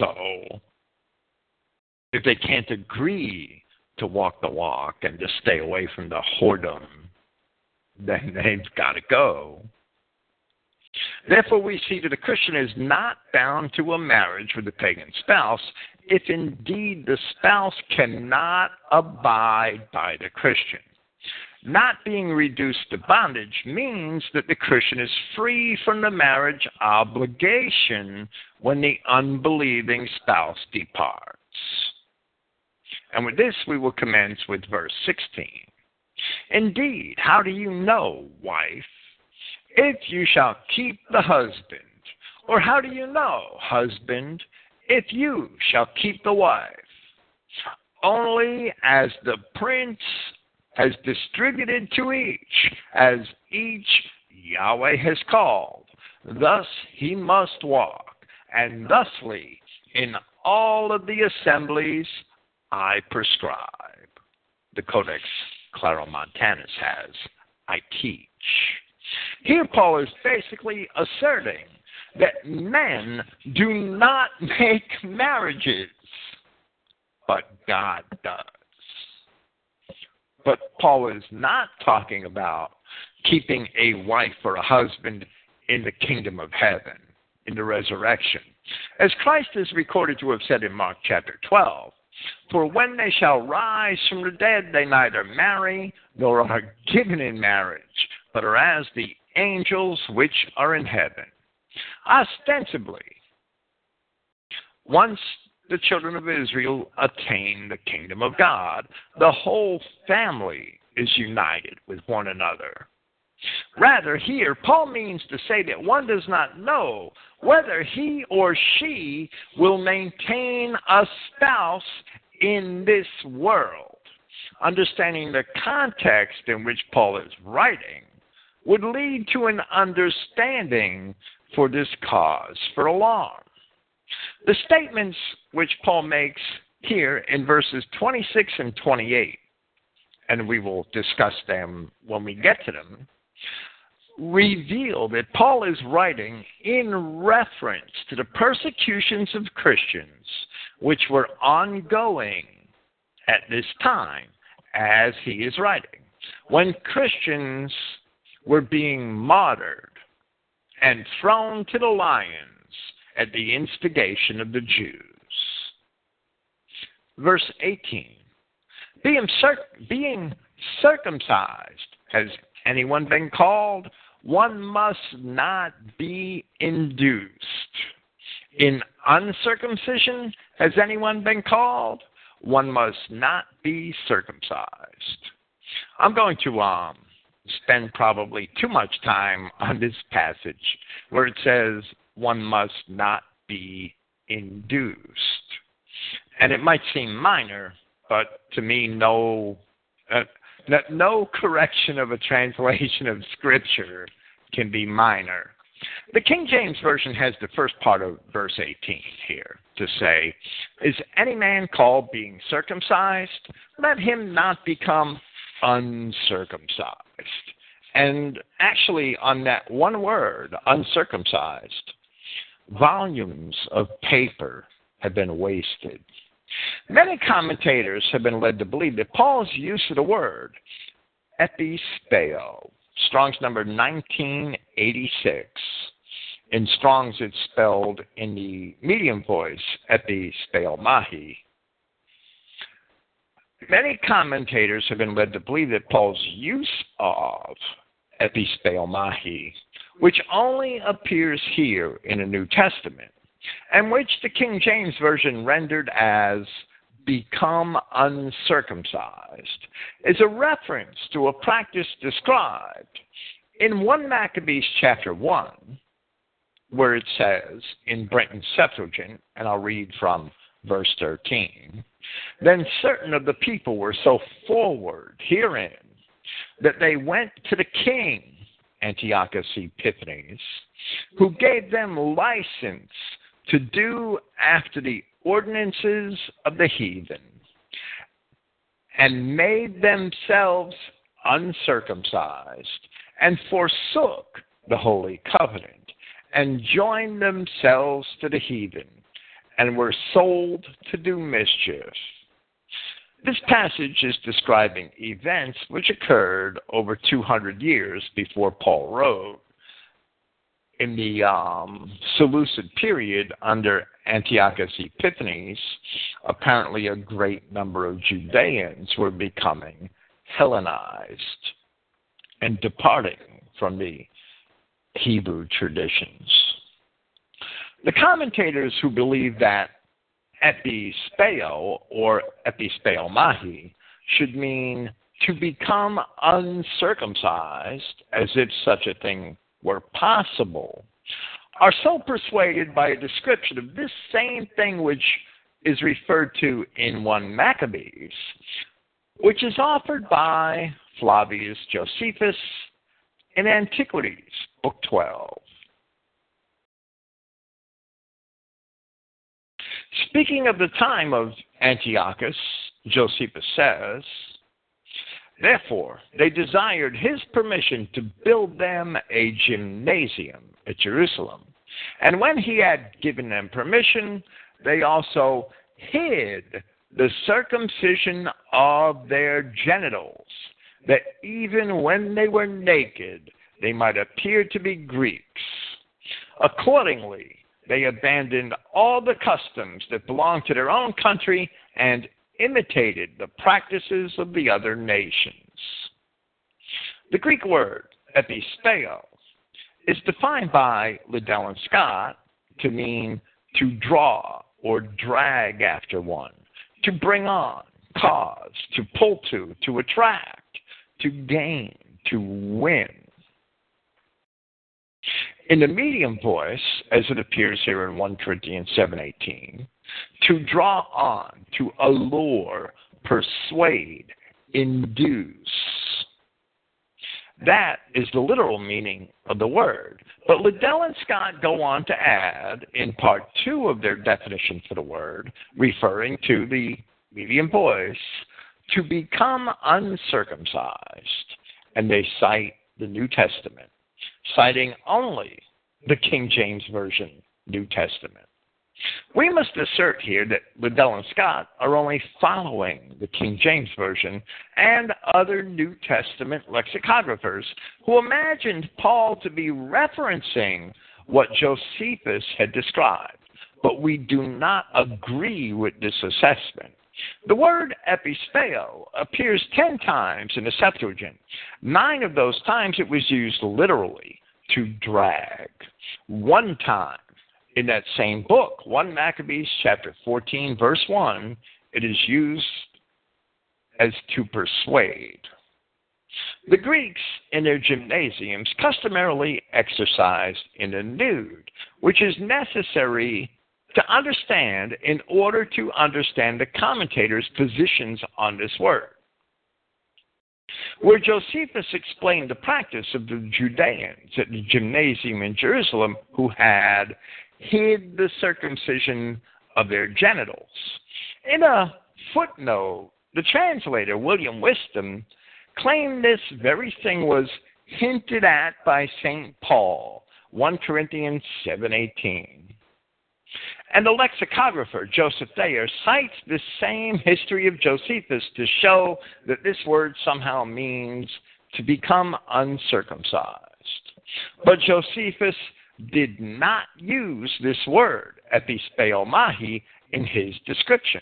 So, if they can't agree to walk the walk and to stay away from the whoredom then they've got to go. Therefore, we see that a Christian is not bound to a marriage with a pagan spouse if indeed the spouse cannot abide by the Christian. Not being reduced to bondage means that the Christian is free from the marriage obligation when the unbelieving spouse departs. And with this, we will commence with verse 16. Indeed, how do you know, wife, if you shall keep the husband? Or how do you know, husband, if you shall keep the wife? Only as the prince has distributed to each, as each Yahweh has called. Thus he must walk, and thusly in all of the assemblies I prescribe. The Codex Claromontanus has, I teach. Here, Paul is basically asserting that men do not [LAUGHS] make marriages, but God does. But Paul is not talking about keeping a wife or a husband in the kingdom of heaven, in the resurrection. As Christ is recorded to have said in Mark chapter 12, for when they shall rise from the dead, they neither marry nor are given in marriage, but are as the angels which are in heaven. Ostensibly, once the children of Israel attain the kingdom of God, the whole family is united with one another. Rather, here, Paul means to say that one does not know whether he or she will maintain a spouse in this world. Understanding the context in which Paul is writing would lead to an understanding for this cause for alarm. The statements which Paul makes here in verses 26 and 28, and we will discuss them when we get to them, reveal that Paul is writing in reference to the persecutions of Christians which were ongoing at this time as he is writing. When Christians were being martyred and thrown to the lions at the instigation of the Jews. Verse 18 being, circ- being circumcised has anyone been called? One must not be induced. In uncircumcision, has anyone been called? One must not be circumcised. I'm going to um, spend probably too much time on this passage where it says one must not be induced. And it might seem minor, but to me, no, uh, no correction of a translation of Scripture can be minor. The King James Version has the first part of verse 18 here to say, Is any man called being circumcised? Let him not become uncircumcised. And actually, on that one word, uncircumcised, volumes of paper have been wasted. Many commentators have been led to believe that Paul's use of the word epispeo, Strong's number 1986, in Strong's it's spelled in the medium voice epispeo mahi. Many commentators have been led to believe that Paul's use of epispeo mahi, which only appears here in the New Testament, and which the King James Version rendered as become uncircumcised, is a reference to a practice described in 1 Maccabees chapter 1, where it says in Brenton Septuagint, and I'll read from verse 13, then certain of the people were so forward herein that they went to the king, Antiochus Epiphanes, who gave them license to do after the ordinances of the heathen, and made themselves uncircumcised, and forsook the holy covenant, and joined themselves to the heathen, and were sold to do mischief. This passage is describing events which occurred over 200 years before Paul wrote in the um, Seleucid period under Antiochus Epiphanes. Apparently, a great number of Judeans were becoming Hellenized and departing from the Hebrew traditions. The commentators who believe that epispeo or epispeo mahi should mean to become uncircumcised, as if such a thing were possible, are so persuaded by a description of this same thing which is referred to in 1 Maccabees, which is offered by Flavius Josephus in Antiquities, Book 12. Speaking of the time of Antiochus, Josephus says, Therefore, they desired his permission to build them a gymnasium at Jerusalem. And when he had given them permission, they also hid the circumcision of their genitals, that even when they were naked, they might appear to be Greeks. Accordingly, they abandoned all the customs that belonged to their own country and imitated the practices of the other nations. The Greek word epispeo is defined by Liddell and Scott to mean to draw or drag after one, to bring on, cause, to pull to, to attract, to gain, to win. In the medium voice, as it appears here in 1 Corinthians 7:18, to draw on, to allure, persuade, induce. That is the literal meaning of the word. But Liddell and Scott go on to add, in part two of their definition for the word, referring to the medium voice, to become uncircumcised. And they cite the New Testament, citing only the King James Version New Testament. We must assert here that Liddell and Scott are only following the King James Version and other New Testament lexicographers who imagined Paul to be referencing what Josephus had described, but we do not agree with this assessment. The word epispeo appears ten times in the Septuagint. Nine of those times it was used literally, to drag. One time in that same book, 1 Maccabees chapter 14, verse 1, it is used as to persuade. The Greeks in their gymnasiums customarily exercised in the nude, which is necessary to understand in order to understand the commentators' positions on this word. Where Josephus explained the practice of the Judeans at the gymnasium in Jerusalem who had hid the circumcision of their genitals. In a footnote, the translator, William Whiston, claimed this very thing was hinted at by St. Paul, 1 Corinthians 7.18. And the lexicographer Joseph Thayer cites this same history of Josephus to show that this word somehow means to become uncircumcised. But Josephus did not use this word, epispeomahi, in his description.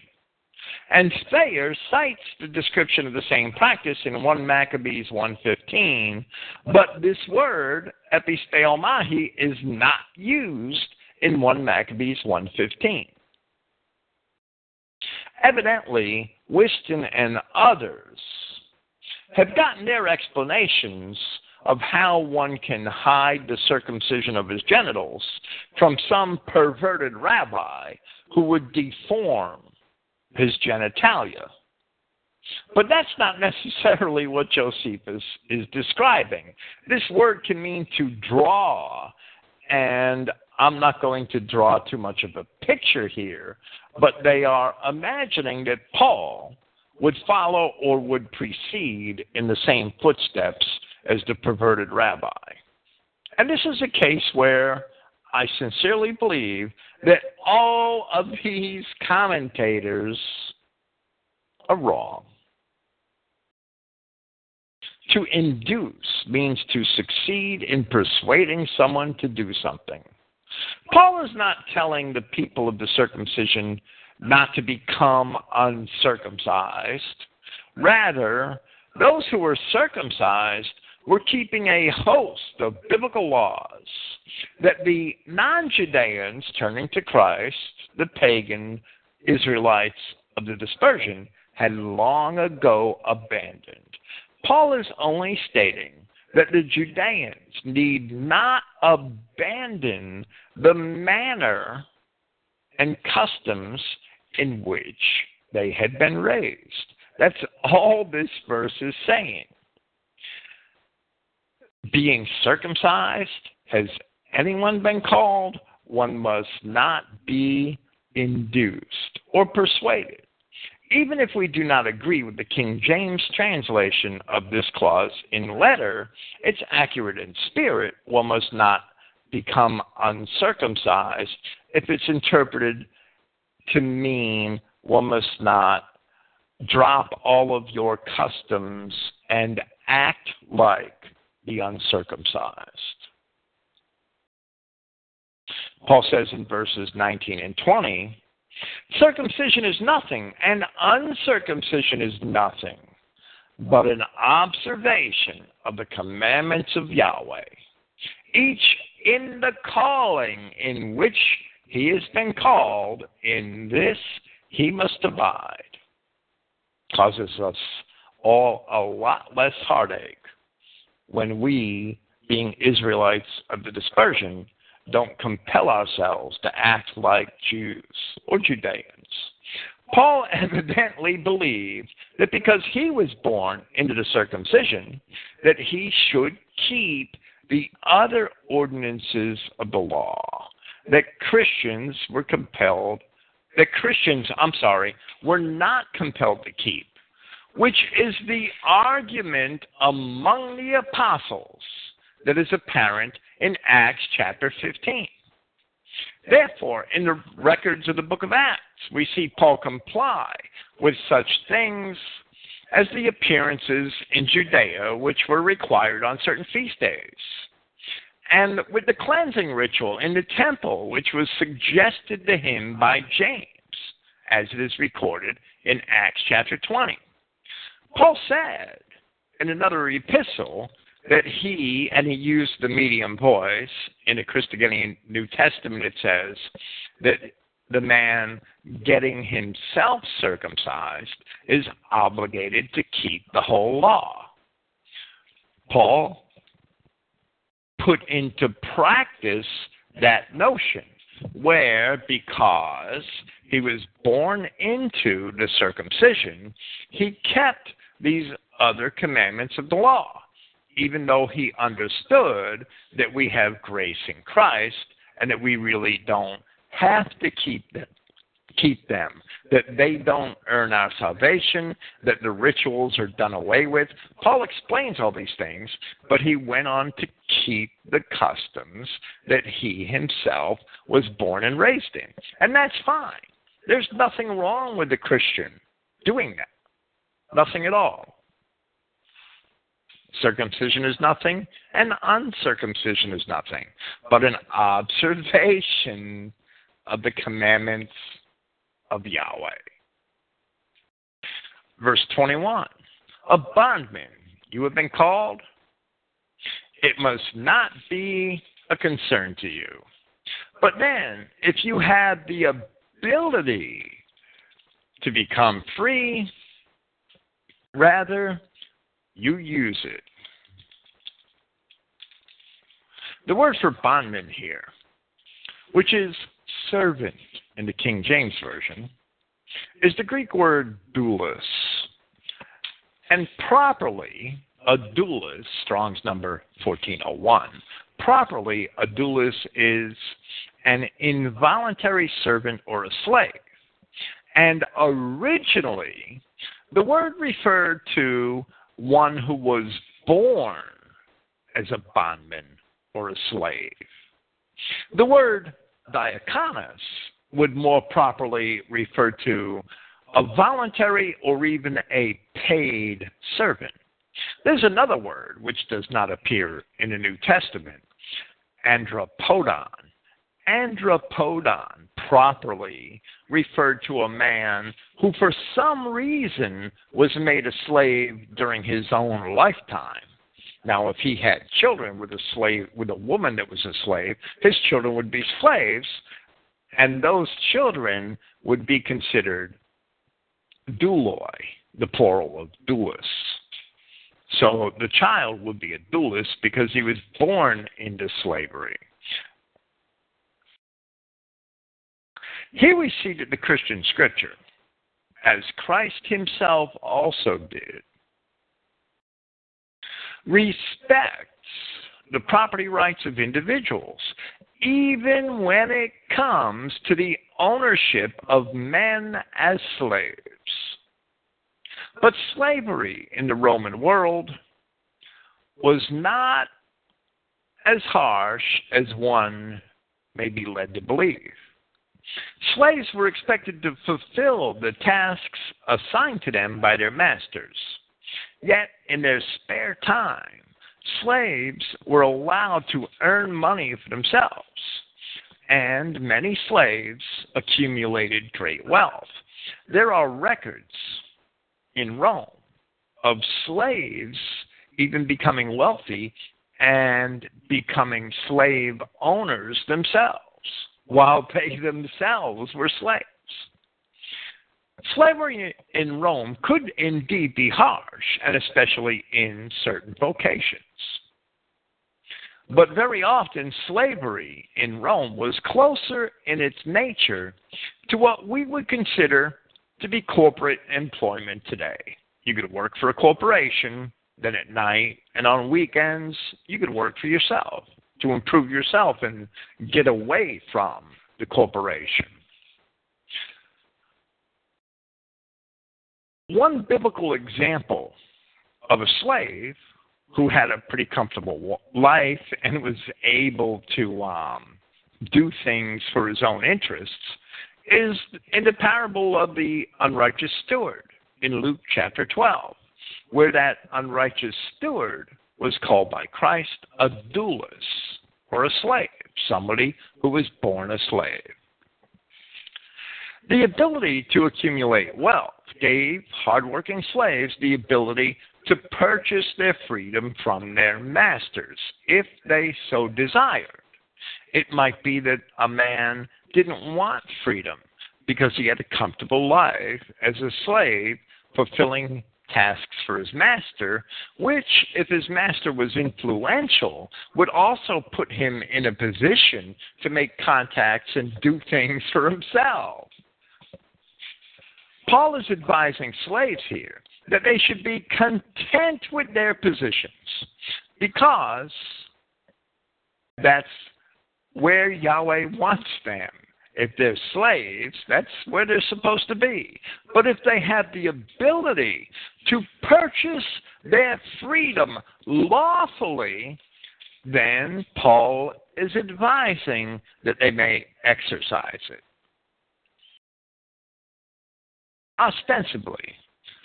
And Thayer cites the description of the same practice in 1 Maccabees 1.15, but this word, epispeomahi, is not used in 1 Maccabees 1.15. Evidently, Whiston and others have gotten their explanations of how one can hide the circumcision of his genitals from some perverted rabbi who would deform his genitalia. But that's not necessarily what Josephus is describing. This word can mean to draw, and I'm not going to draw too much of a picture here, but they are imagining that Paul would follow or would precede in the same footsteps as the perverted rabbi. And this is a case where I sincerely believe that all of these commentators are wrong. To induce means to succeed in persuading someone to do something. Paul is not telling the people of the circumcision not to become uncircumcised. Rather, those who were circumcised were keeping a host of biblical laws that the non Judeans turning to Christ, the pagan Israelites of the dispersion, had long ago abandoned. Paul is only stating that the Judeans need not abandon the manner and customs in which they had been raised. That's all this verse is saying. Being circumcised, has anyone been called? One must not be induced or persuaded. Even if we do not agree with the King James translation of this clause in letter, it's accurate in spirit. One must not become uncircumcised if it's interpreted to mean one must not drop all of your customs and act like the uncircumcised. Paul says in verses 19 and 20 circumcision is nothing, and uncircumcision is nothing, but an observation of the commandments of Yahweh, each in the calling in which he has been called, in this he must abide. Causes us all a lot less heartache when we, being Israelites of the dispersion, don't compel ourselves to act like Jews or Judeans. Paul evidently believed that because he was born into the circumcision, that he should keep the other ordinances of the law that Christians were compelled, that Christians, I'm sorry, were not compelled to keep, which is the argument among the apostles that is apparent in Acts chapter 15. Therefore, in the records of the book of Acts, we see Paul comply with such things as the appearances in Judea, which were required on certain feast days, and with the cleansing ritual in the temple, which was suggested to him by James, as it is recorded in Acts chapter 20. Paul said in another epistle that he, and he used the medium voice, in the Christogenea New Testament it says that the man getting himself circumcised is obligated to keep the whole law. Paul put into practice that notion, where because he was born into the circumcision, he kept these other commandments of the law even though he understood that we have grace in Christ and that we really don't have to keep them keep them that they don't earn our salvation that the rituals are done away with. Paul explains all these things but he went on to keep the customs that he himself was born and raised in. And that's fine. There's nothing wrong with the christian doing that nothing at all Circumcision is nothing, and uncircumcision is nothing, but an observation of the commandments of Yahweh. Verse 21 A bondman you have been called, it must not be a concern to you. But then, if you have the ability to become free, rather you use it. The word for bondman here, which is servant in the King James Version, is the Greek word doulos. And properly, a doulos, Strong's number 1401, properly, a doulos is an involuntary servant or a slave. And originally, the word referred to one who was born as a bondman or a slave. The word diakonos would more properly refer to a voluntary or even a paid servant. There's another word which does not appear in the New Testament, andropodon. Andropodon properly referred to a man who, for some reason, was made a slave during his own lifetime. Now, if he had children with a slave, with a woman that was a slave, his children would be slaves, and those children would be considered douloi, the plural of doulos. So the child would be a doulos because he was born into slavery. Here we see that the Christian scripture, as Christ himself also did, respects the property rights of individuals, even when it comes to the ownership of men as slaves. But slavery in the Roman world was not as harsh as one may be led to believe. Slaves were expected to fulfill the tasks assigned to them by their masters. Yet, in their spare time, slaves were allowed to earn money for themselves, and many slaves accumulated great wealth. There are records in Rome of slaves even becoming wealthy and becoming slave owners themselves while they themselves were slaves. Slavery in Rome could indeed be harsh, and especially in certain vocations. But very often, slavery in Rome was closer in its nature to what we would consider to be corporate employment today. You could work for a corporation, then at night and on weekends, you could work for yourself to improve yourself and get away from the corporation. One biblical example of a slave who had a pretty comfortable life and was able to um, do things for his own interests is in the parable of the unrighteous steward in Luke chapter 12, where that unrighteous steward was called by Christ a doulos, or a slave, somebody who was born a slave. The ability to accumulate wealth gave hardworking slaves the ability to purchase their freedom from their masters if they so desired. It might be that a man didn't want freedom because he had a comfortable life as a slave fulfilling tasks for his master, which, if his master was influential, would also put him in a position to make contacts and do things for himself. Paul is advising slaves here that they should be content with their positions because that's where Yahweh wants them. If they're slaves, that's where they're supposed to be. But if they have the ability to purchase their freedom lawfully, then Paul is advising that they may exercise it. Ostensibly,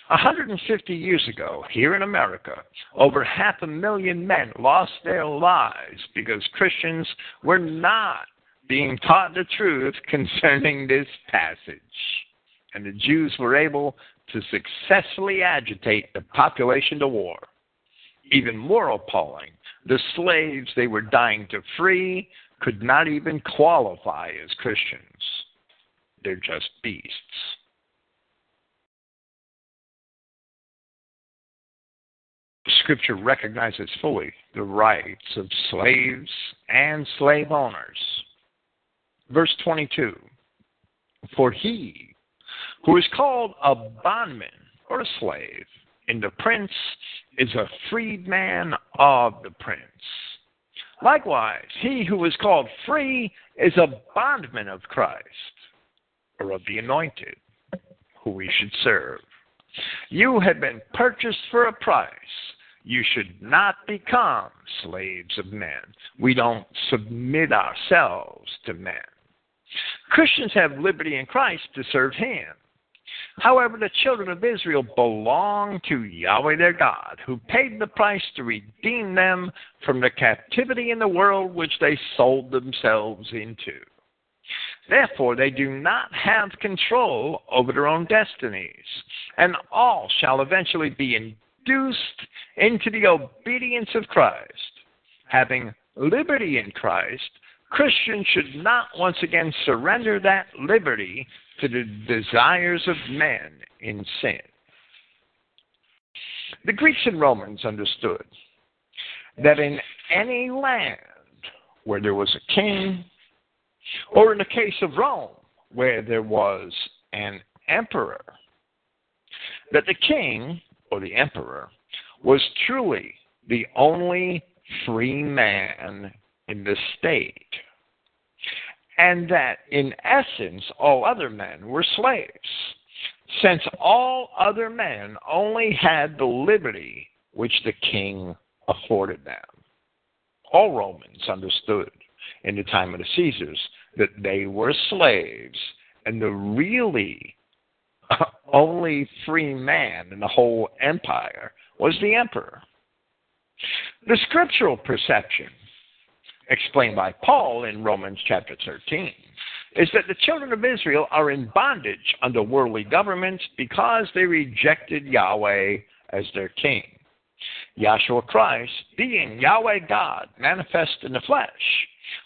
150 years ago, here in America, over half a million men lost their lives because Christians were not being taught the truth concerning this passage. And the Jews were able to successfully agitate the population to war. Even more appalling, the slaves they were dying to free could not even qualify as Christians. They're just beasts. Scripture recognizes fully the rights of slaves and slave owners. Verse 22 For he who is called a bondman or a slave and the prince is a freedman of the prince. Likewise, he who is called free is a bondman of Christ or of the anointed who we should serve. You have been purchased for a price. You should not become slaves of men. We don't submit ourselves to men. Christians have liberty in Christ to serve Him. However, the children of Israel belong to Yahweh their God, who paid the price to redeem them from the captivity in the world which they sold themselves into. Therefore, they do not have control over their own destinies, and all shall eventually be induced into the obedience of Christ. Having liberty in Christ, Christians should not once again surrender that liberty to the desires of men in sin. The Greeks and Romans understood that in any land where there was a king, or in the case of Rome, where there was an emperor, that the king, or the emperor, was truly the only free man in the state, and that in essence all other men were slaves, since all other men only had the liberty which the king afforded them. All Romans understood in the time of the Caesars that they were slaves, and the really [LAUGHS] only free man in the whole empire was the emperor. The scriptural perception, explained by Paul in Romans chapter 13, is that the children of Israel are in bondage under worldly governments because they rejected Yahweh as their king. Yahshua Christ, being Yahweh God manifest in the flesh,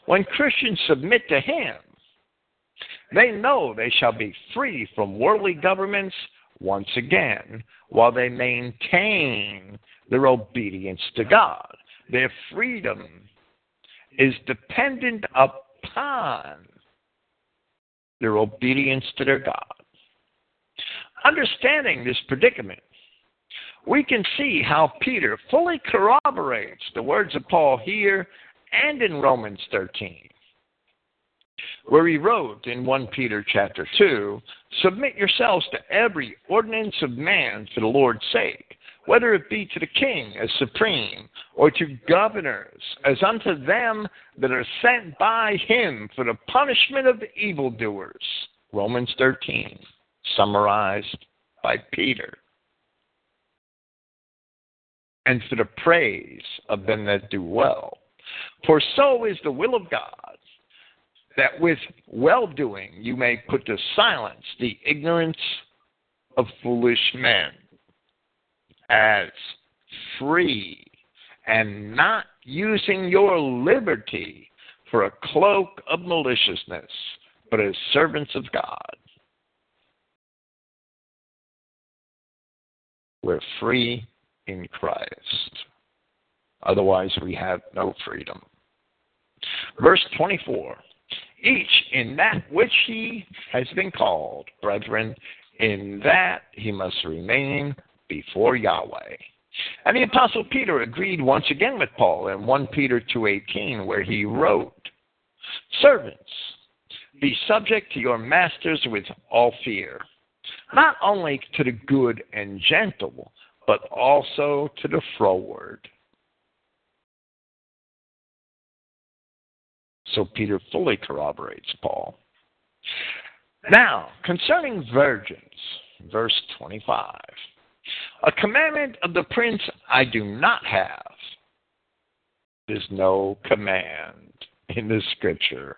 when Christians submit to Him, they know they shall be free from worldly governments once again while they maintain their obedience to God. Their freedom is dependent upon their obedience to their God. Understanding this predicament, we can see how Peter fully corroborates the words of Paul here and in Romans 13 where he wrote in 1 Peter chapter 2, Submit yourselves to every ordinance of man for the Lord's sake, whether it be to the king as supreme, or to governors as unto them that are sent by him for the punishment of the evildoers. Romans 13, summarized by Peter. And for the praise of them that do well. For so is the will of God that with well doing you may put to silence the ignorance of foolish men, as free and not using your liberty for a cloak of maliciousness, but as servants of God. We're free in Christ. Otherwise, we have no freedom. Verse 24 each in that which he has been called. Brethren, in that he must remain before Yahweh. And the apostle Peter agreed once again with Paul in 1 Peter 2:18 where he wrote, "Servants, be subject to your masters with all fear, not only to the good and gentle, but also to the froward." So Peter fully corroborates Paul. Now, concerning virgins, verse 25. A commandment of the prince I do not have. There's no command in the scripture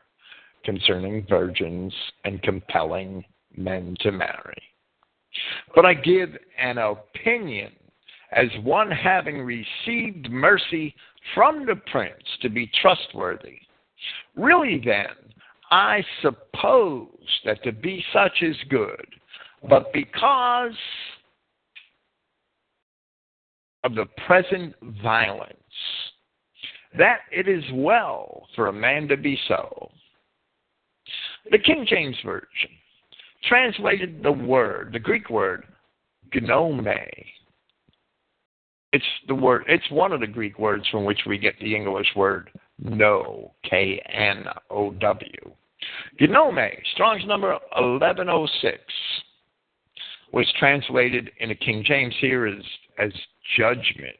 concerning virgins and compelling men to marry. But I give an opinion as one having received mercy from the prince to be trustworthy Really, then, I suppose that to be such is good, but because of the present violence, that it is well for a man to be so. The King James Version translated the word, the Greek word, gnome. It's the word. It's one of the Greek words from which we get the English word know, K N O W. Gnome, Strong's number 1106, was translated in the King James here as, as judgment.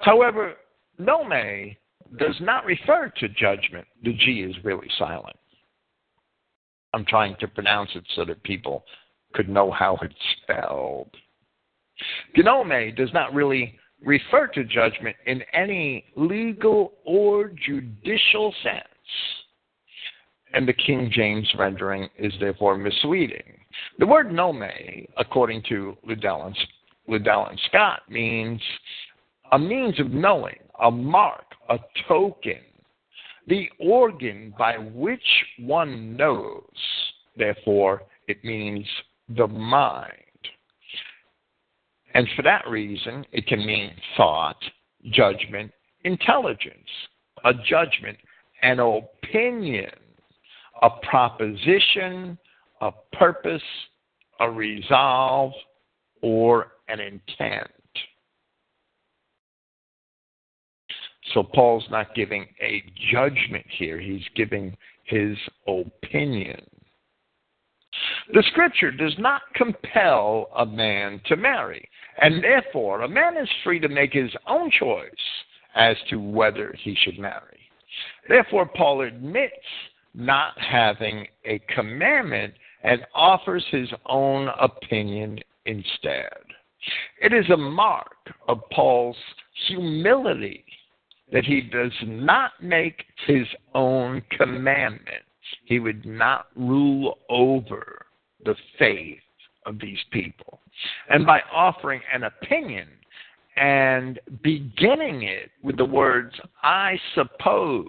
However, gnome does not refer to judgment. The G is really silent. I'm trying to pronounce it so that people could know how it's spelled. Gnome does not really refer to judgment in any legal or judicial sense. And the King James rendering is therefore misleading. The word gnome, according to Liddell and, Liddell and Scott, means a means of knowing, a mark, a token, the organ by which one knows. Therefore, it means the mind. And for that reason, it can mean thought, judgment, intelligence, a judgment, an opinion, a proposition, a purpose, a resolve, or an intent. So Paul's not giving a judgment here, he's giving his opinion. The scripture does not compel a man to marry, and therefore a man is free to make his own choice as to whether he should marry. Therefore, Paul admits not having a commandment and offers his own opinion instead. It is a mark of Paul's humility that he does not make his own commandment. He would not rule over the faith of these people. And by offering an opinion and beginning it with the words, I suppose,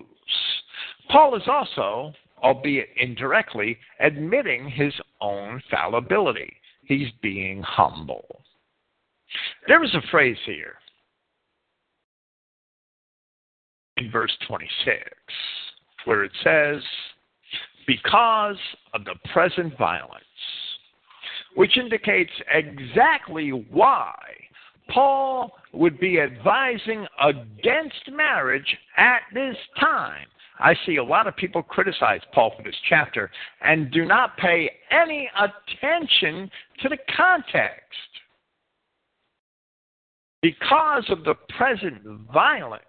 Paul is also, albeit indirectly, admitting his own fallibility. He's being humble. There is a phrase here in verse 26 where it says, because of the present violence, which indicates exactly why Paul would be advising against marriage at this time. I see a lot of people criticize Paul for this chapter and do not pay any attention to the context. Because of the present violence,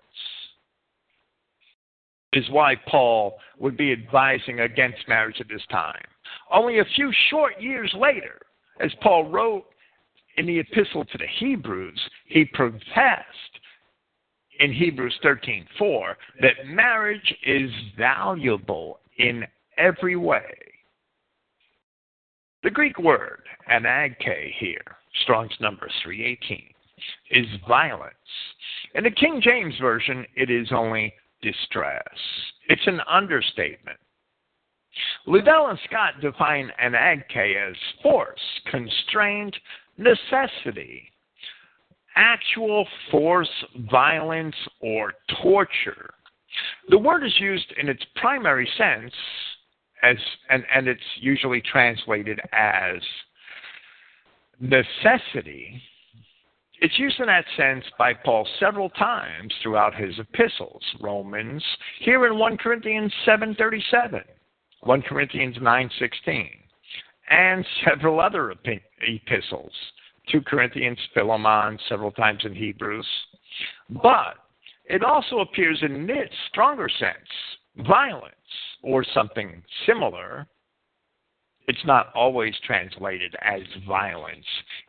is why Paul would be advising against marriage at this time. Only a few short years later, as Paul wrote in the epistle to the Hebrews, he professed in Hebrews 13:4 that marriage is valuable in every way. The Greek word anagke here, Strong's number 318, is violence. In the King James Version, it is only distress. It's an understatement. Liddell and Scott define anagke as force, constraint, necessity, actual force, violence, or torture. The word is used in its primary sense as and, and it's usually translated as necessity it's used in that sense by Paul several times throughout his epistles. Romans, here in 1 Corinthians 7:37, 1 Corinthians 9:16, and several other epistles. 2 Corinthians, Philemon, several times in Hebrews. But it also appears in its stronger sense, violence or something similar it's not always translated as violence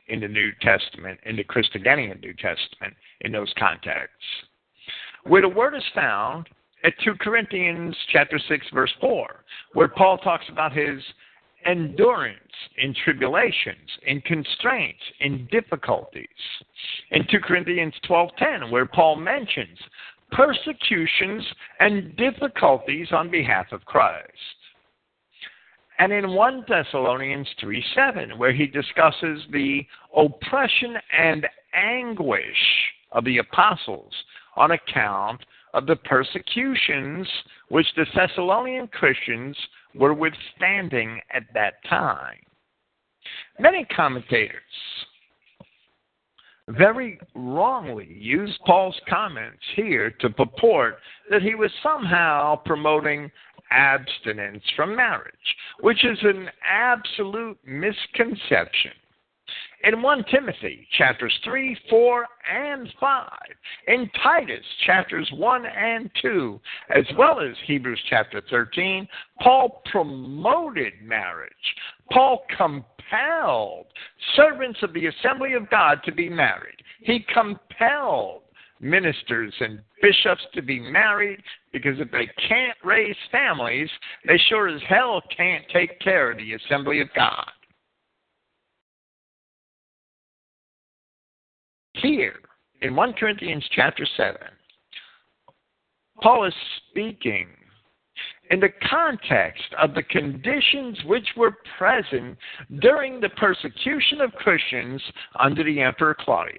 in the New Testament, in the Christogenea New Testament, in those contexts. Where the word is found at 2 Corinthians chapter 6, verse 4, where Paul talks about his endurance in tribulations, in constraints, in difficulties. In 2 Corinthians 12:10, where Paul mentions persecutions and difficulties on behalf of Christ and in 1 Thessalonians 3 7, where he discusses the oppression and anguish of the apostles on account of the persecutions which the Thessalonian Christians were withstanding at that time. Many commentators very wrongly use Paul's comments here to purport that he was somehow promoting abstinence from marriage, which is an absolute misconception. In 1 Timothy chapters 3, 4, and 5, in Titus chapters 1 and 2, as well as Hebrews chapter 13, Paul promoted marriage. Paul compelled servants of the assembly of God to be married. He compelled ministers and bishops to be married because if they can't raise families, they sure as hell can't take care of the assembly of God. Here in 1 Corinthians chapter 7, Paul is speaking in the context of the conditions which were present during the persecution of Christians under the Emperor Claudius.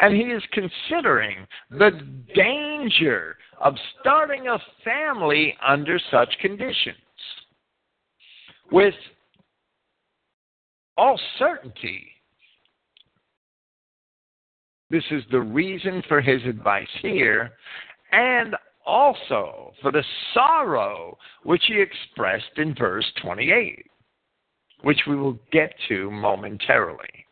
And he is considering the danger of starting a family under such conditions. With all certainty, this is the reason for his advice here, and also for the sorrow which he expressed in verse 28, which we will get to momentarily.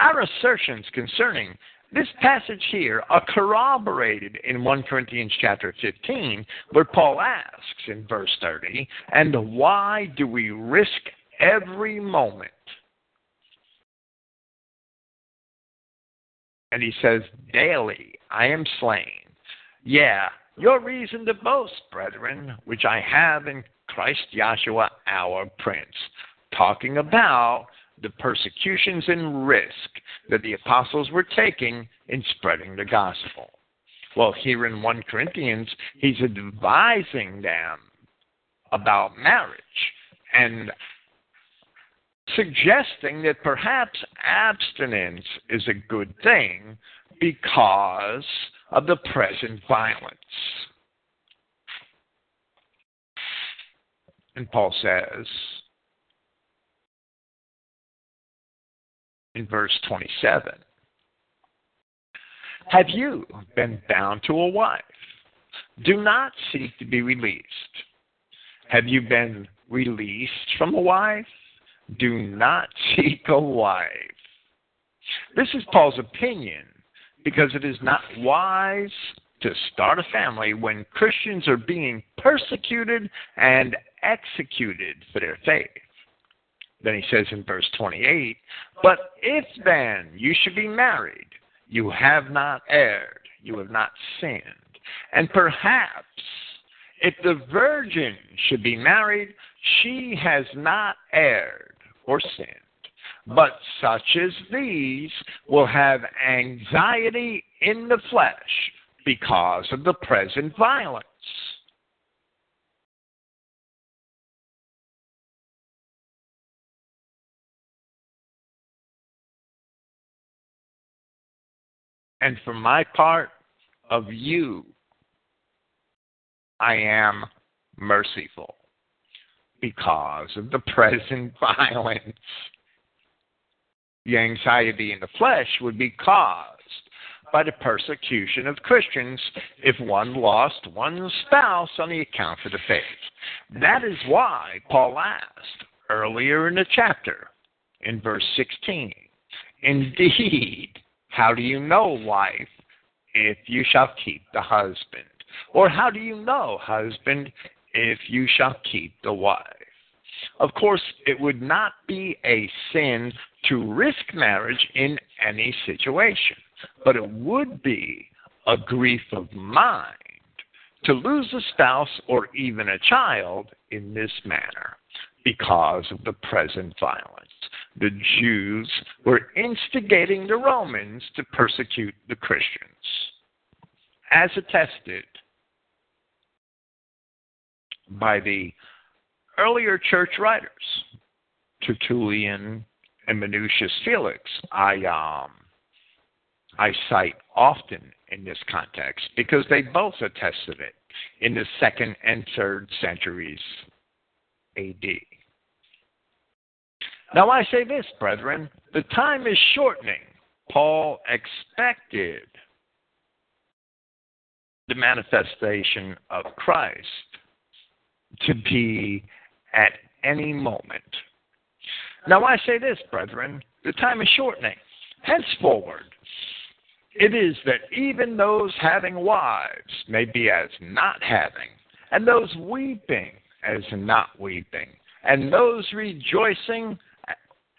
Our assertions concerning this passage here are corroborated in 1 Corinthians chapter 15, where Paul asks in verse 30, And why do we risk every moment? And he says, Daily I am slain. Yeah, your reason to boast, brethren, which I have in Christ Yahshua our Prince. Talking about the persecutions and risk that the apostles were taking in spreading the gospel. Well, here in 1 Corinthians, he's advising them about marriage and suggesting that perhaps abstinence is a good thing because of the present violence. And Paul says, in verse 27. Have you been bound to a wife? Do not seek to be released. Have you been released from a wife? Do not [LAUGHS] seek a wife. This is Paul's opinion because it is not wise to start a family when Christians are being persecuted and executed for their faith. Then he says in verse 28 But if then you should be married, you have not erred, you have not sinned. And perhaps if the virgin should be married, she has not erred or sinned. But such as these will have anxiety in the flesh because of the present violence And for my part, of you, I am merciful because of the present [LAUGHS] violence. The anxiety in the flesh would be caused by the persecution of Christians if one lost one's spouse on the account of the faith. That is why Paul asked earlier in the chapter, in verse 16, Indeed, how do you know, wife, if you shall keep the husband? Or how do you know, husband, if you shall keep the wife? Of course, it would not be a sin to risk marriage in any situation, but it would be a grief of mind to lose a spouse or even a child in this manner because of the present violence. The Jews were instigating the Romans to persecute the Christians, as attested by the earlier church writers, Tertullian and Minucius Felix. I um, I cite often in this context because they both attested it in the second and third centuries AD. Now I say this, brethren, the time is shortening. Paul expected the manifestation of Christ to be at any moment. Now I say this, brethren, the time is shortening. Henceforward, it is that even those having wives may be as not having, and those weeping as not weeping, and those rejoicing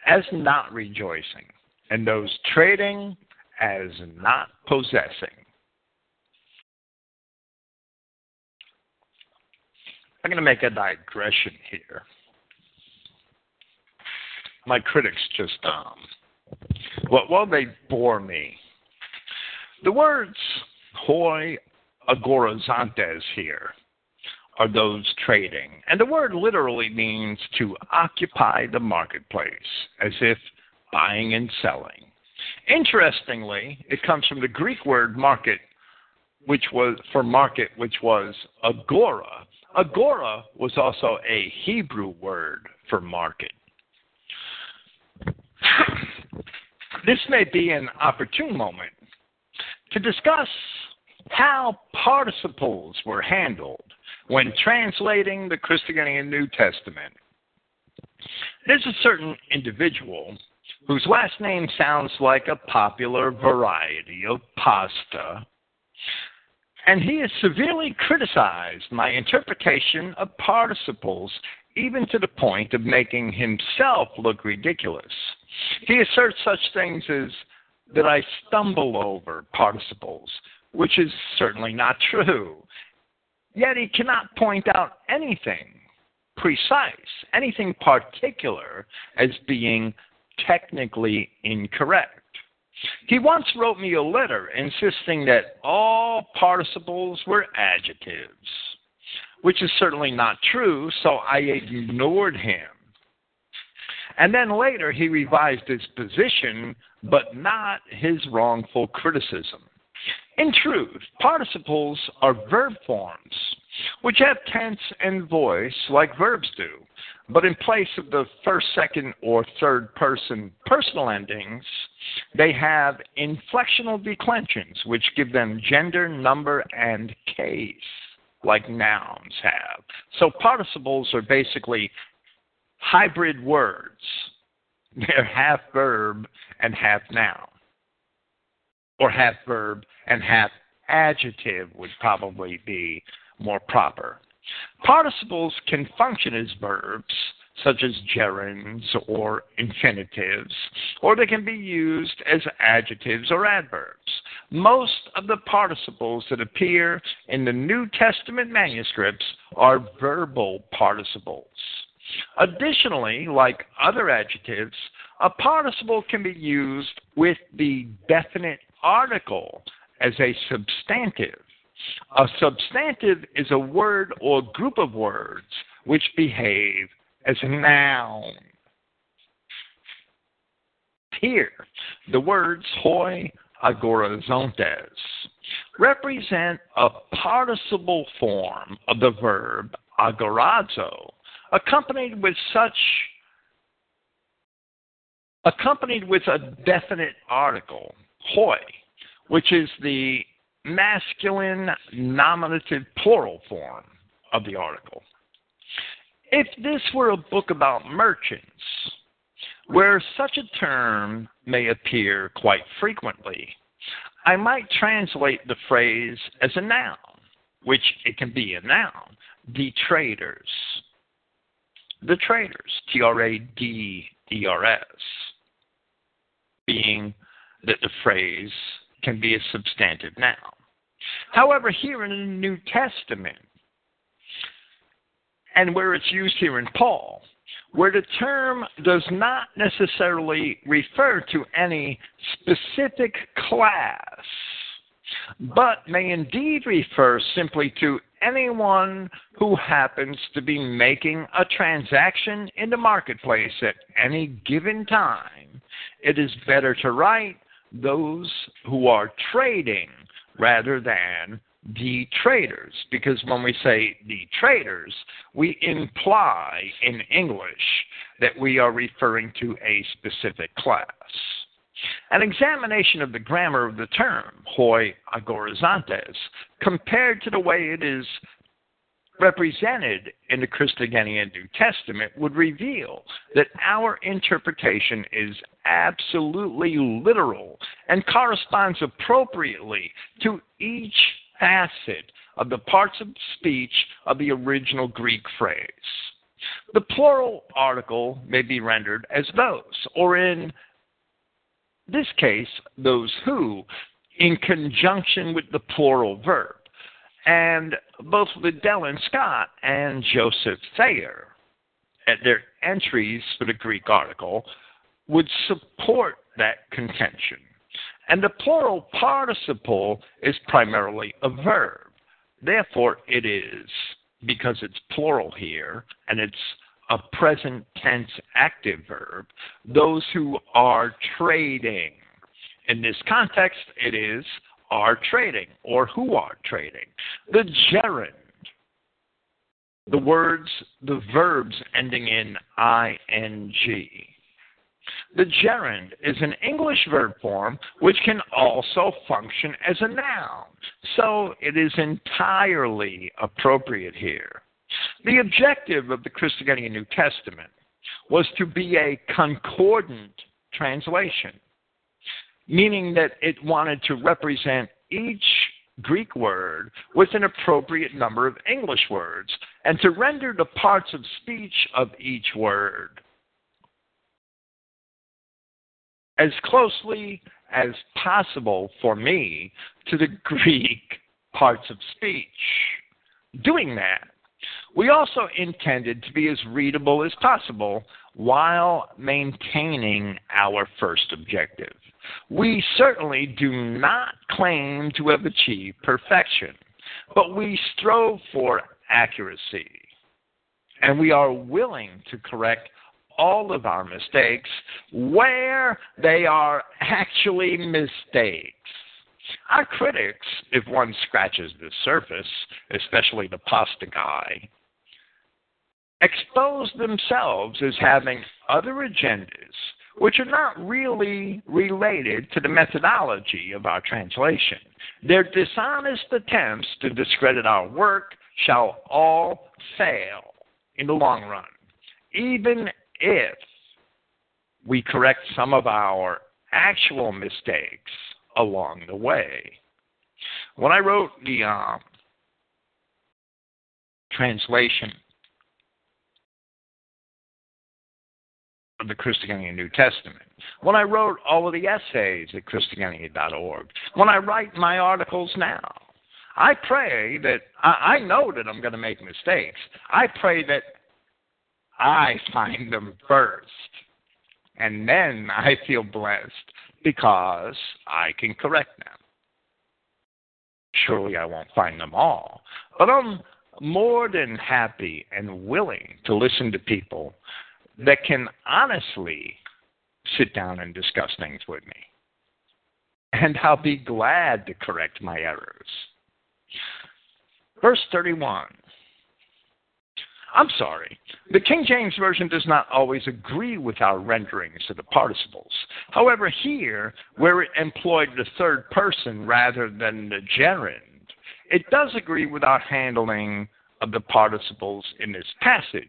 as not rejoicing, and those trading as not possessing. I'm going to make a digression here. My critics just, um, well, well, they bore me. The words hoi agorazontes here are those trading. And the word literally means to occupy the marketplace, as if buying and selling. Interestingly, it comes from the Greek word market, which was for market, which was agora. Agora was also a Hebrew word for market. This may be an opportune moment to discuss how participles were handled when translating the Christogenea New Testament. There's a certain individual whose last name sounds like a popular variety of pasta, and he has severely criticized my interpretation of participles, even to the point of making himself look ridiculous. He asserts such things as that I stumble over participles, which is certainly not true. Yet he cannot point out anything precise, anything particular as being technically incorrect. He once wrote me a letter insisting that all participles were adjectives, which is certainly not true, so I ignored him. And then later he revised his position, but not his wrongful criticism. In truth, participles are verb forms, which have tense and voice like verbs do, but in place of the first, second, or third person personal endings, they have inflectional declensions, which give them gender, number, and case, like nouns have. So participles are basically hybrid words. [LAUGHS] They're half verb and half noun. Or half verb and half adjective would probably be more proper. Participles can function as verbs, such as gerunds or infinitives, or they can be used as adjectives or adverbs. Most of the participles that appear in the New Testament manuscripts are verbal participles. Additionally, like other adjectives, a participle can be used with the definite article as a substantive. A substantive is a word or group of words which behave as a noun. Here, the words hoi agorazontes represent a participle form of the verb agorazo accompanied with such accompanied with a definite article, hoi, which is the masculine nominative plural form of the article. If this were a book about merchants, where such a term may appear quite frequently, I might translate the phrase as a noun, which it can be a noun, the traders the traders, T R A D E R S, being that the phrase can be a substantive noun. However, here in the New Testament, and where it's used here in Paul, where the term does not necessarily refer to any specific class, but may indeed refer simply to anyone who happens to be making a transaction in the marketplace at any given time, it is better to write those who are trading rather than the traders. Because when we say the traders, we imply in English that we are referring to a specific class. An examination of the grammar of the term, hoi agorazontes, compared to the way it is represented in the Christogenea New Testament, would reveal that our interpretation is absolutely literal and corresponds appropriately to each facet of the parts of speech of the original Greek phrase. The plural article may be rendered as those, or in this case, those who, in conjunction with the plural verb. And both Liddell and Scott and Joseph Thayer, at their entries for the Greek article, would support that contention. And the plural participle is primarily a verb. Therefore, it is, because it's plural here, and it's a present tense active verb, those who are trading. In this context, it is are trading or who are trading. The gerund, the words, the verbs ending in ing. The gerund is an English verb form which can also function as a noun, so it is entirely appropriate here. The objective of the Christogenea New Testament was to be a concordant translation, meaning that it wanted to represent each Greek word with an appropriate number of English words and to render the parts of speech of each word as closely as possible for me to the [LAUGHS] Greek parts of speech. Doing that, we also intended to be as readable as possible while maintaining our first objective. We certainly do not claim to have achieved perfection, but we strove for accuracy. And we are willing to correct all of our mistakes where they are actually mistakes. Our critics, if one scratches the surface, especially the pasta guy, expose themselves as having other agendas which are not really related to the methodology of our translation. Their dishonest attempts to discredit our work shall all fail in the long run, even if we correct some of our actual mistakes along the way. When I wrote the uh, translation the Christogenea New Testament, when I wrote all of the essays at Christogenea.org, when I write my articles now, I pray that I, I know that I'm going to make mistakes. I pray that I find them first. And then I feel blessed because I can correct them. Surely I won't find them all, but I'm more than happy and willing to listen to people that can honestly sit down and discuss things with me. And I'll be glad to correct my errors. Verse 31 I'm sorry. The King James Version does not always agree with our renderings of the participles. However, here, where it employed the third person rather than the gerund, it does agree with our handling of the participles in this passage,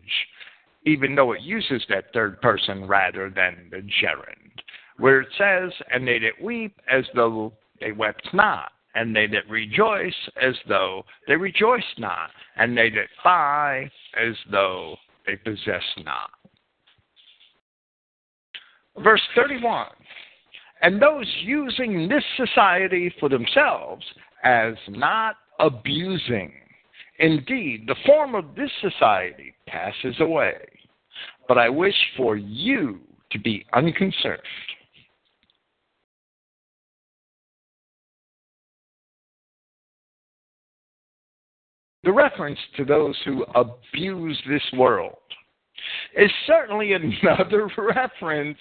even though it uses that third person rather than the gerund, where it says, And they that weep as though they wept not and they that rejoice as though they rejoice not, and they that buy as though they possess not. Verse 31 And those using this society for themselves as not abusing. Indeed, the form of this society passes away. But I wish for you to be unconcerned the reference to those who abuse this world is certainly [LAUGHS] another reference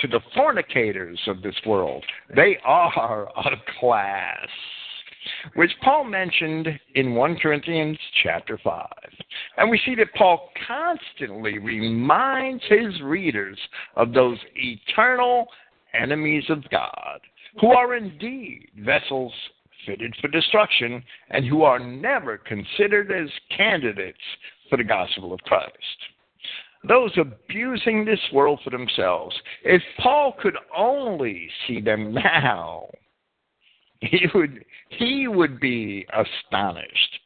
to the fornicators of this world. They are a class, which Paul mentioned in 1 Corinthians chapter 5. And we see that Paul constantly reminds his readers of those eternal enemies of God, who are indeed vessels fitted for destruction and who are never considered as candidates for the gospel of Christ. Those abusing this world for themselves, if Paul could only see them now, [LAUGHS] he would, he would be astonished,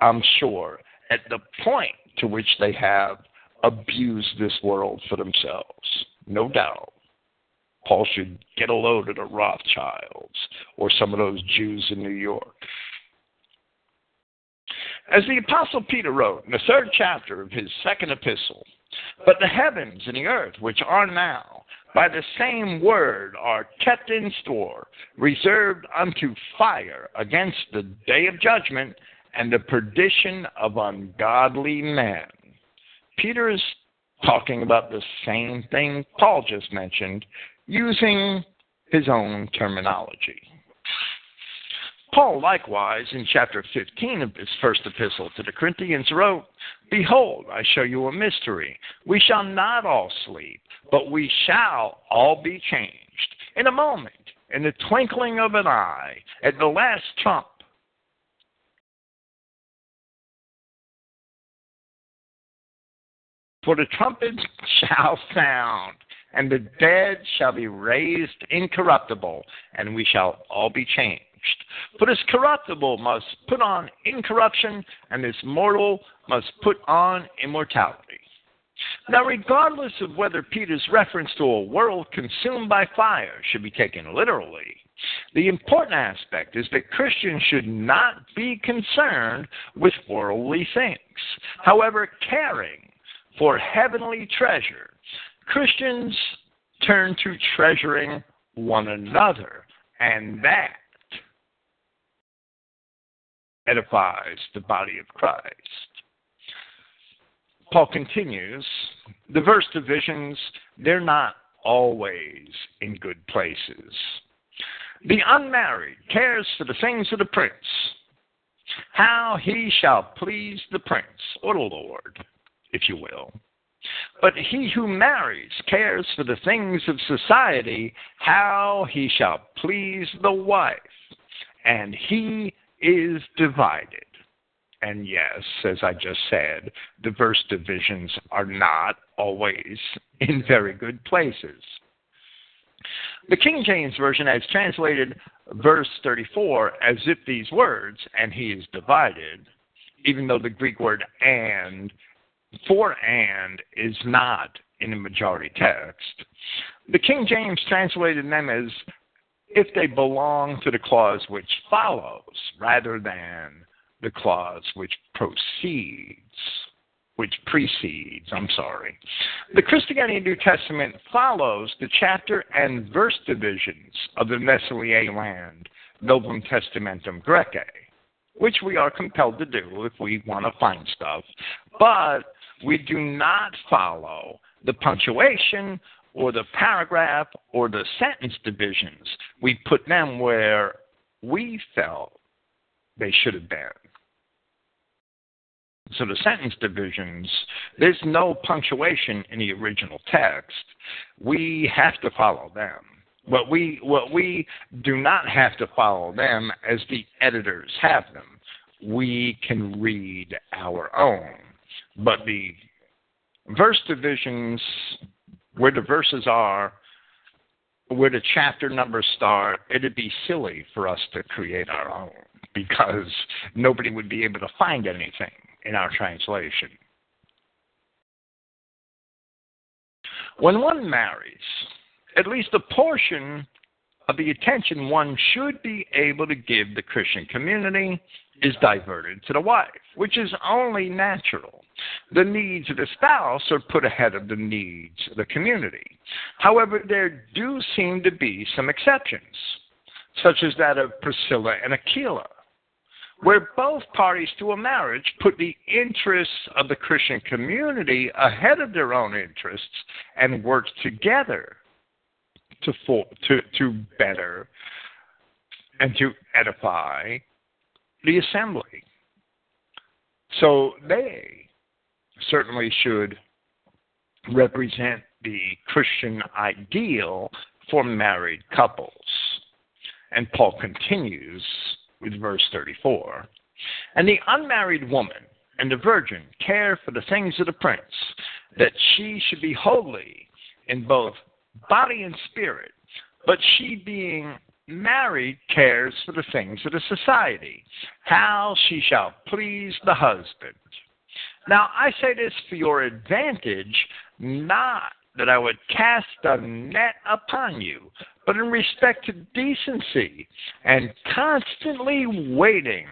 I'm sure, at the point to which they have abused this world for themselves. No doubt. Paul should get a load of the Rothschilds or some of those Jews in New York. As the Apostle Peter wrote in the third chapter of his second epistle, but the heavens and the earth, which are now, by the same word, are kept in store, reserved unto fire against the day of judgment and the perdition of ungodly men. Peter is talking about the same thing Paul just mentioned using his own terminology. Paul, likewise, in chapter 15 of his first epistle to the Corinthians, wrote, Behold, I show you a mystery. We shall not all sleep, but we shall all be changed. In a moment, in the twinkling of an eye, at the last trump. For the trumpet shall sound, and the dead shall be raised incorruptible, and we shall all be changed. For this corruptible must put on incorruption, and this mortal must put on immortality. Now, regardless of whether Peter's reference to a world consumed by fire should be taken literally, the important aspect is that Christians should not be concerned with worldly things. However, caring for heavenly treasure, Christians turn to treasuring one another, and that edifies the body of Christ. Paul continues, the verse divisions, they're not always in good places. The unmarried cares for the things of the prince, how he shall please the prince, or the Lord, if you will. But he who marries cares for the things of society, how he shall please the wife, and he is divided. And yes, as I just said, diverse divisions are not always [LAUGHS] in very good places. The King James Version has translated verse 34 as if these words, and he is divided, even though the Greek word and, for and, is not in the majority text. The King James translated them as if they belong to the clause which follows rather than the clause which proceeds, which precedes, I'm sorry. The Christogenea New Testament follows the chapter and verse divisions of the Nestle-Aland, Novum Testamentum Graece, which we are compelled to do if we want to find stuff, but we do not follow the punctuation or the paragraph or the sentence divisions. We put them where we felt they should have been. So the sentence divisions, there's no punctuation in the original text. We have to follow them. What we what we do not have to follow them as the editors have them. We can read our own. But the verse divisions where the verses are, where the chapter numbers start, it'd be silly for us to create our own because nobody would be able to find anything in our translation. When one marries, at least a portion of the attention one should be able to give the Christian community is diverted to the wife, which is only natural. The needs of the spouse are put ahead of the needs of the community. However, there do seem to be some exceptions, such as that of Priscilla and Aquila, where both parties to a marriage put the interests of the Christian community ahead of their own interests and worked together to, for, to, to better and to edify the assembly. So they certainly should represent the Christian ideal for married couples. And Paul continues with verse 34. And the unmarried woman and the virgin care for the things of the prince, that she should be holy in both body and spirit, but she being married cares for the things of the society, how she shall please the husband. Now, I say this for your advantage, not that I would cast a net upon you, but in respect to decency and constantly waiting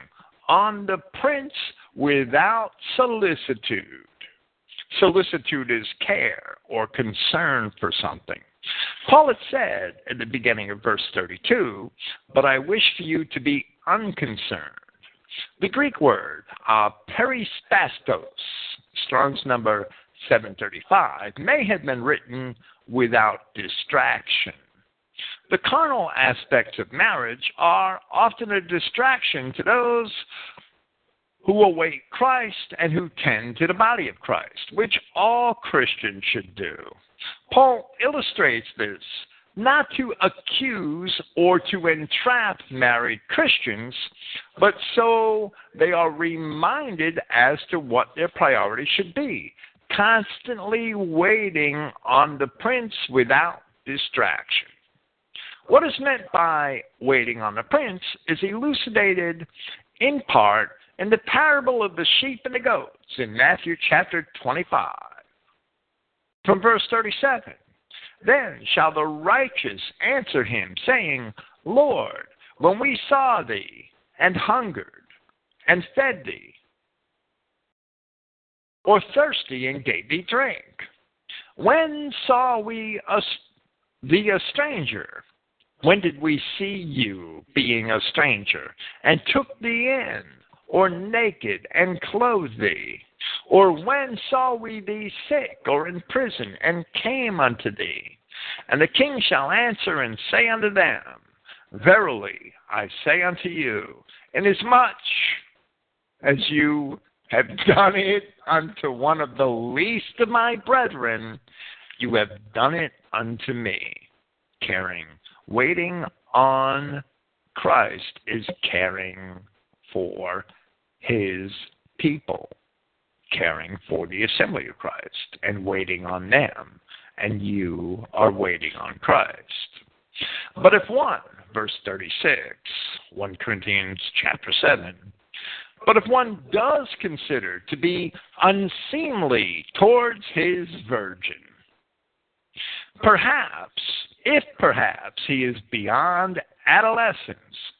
on the prince without solicitude. Solicitude is care or concern for something. Paul had said at the beginning of verse 32, But I wish for you to be unconcerned. The Greek word, uh, perispastos, Strong's number 735, may have been written without distraction. the carnal aspects of marriage are often a distraction to those who await Christ and who tend to the body of Christ, which all Christians should do. Paul illustrates this not to accuse or to entrap married Christians, but so they are reminded as to what their priority should be, constantly waiting on the prince without distraction. What is meant by waiting on the prince is elucidated in part in the parable of the sheep and the goats in Matthew chapter 25. From verse 37 Then shall the righteous answer him, saying, Lord, when we saw thee and hungered and fed thee, or thirsty and gave thee drink, when saw we a, thee a stranger? When did we see you being a stranger and took thee in? or naked, and clothed thee? Or when saw we thee sick, or in prison, and came unto thee? And the king shall answer and say unto them, Verily I say unto you, inasmuch as you have done it unto one of the least of my brethren, you have done it unto me. Caring, waiting on Christ is caring for his people, caring for the assembly of Christ and waiting on them, and you are waiting on Christ. But if one, verse 36, 1 Corinthians chapter 7, but if one does consider to be unseemly towards his virgin, perhaps, if perhaps he is beyond adolescence,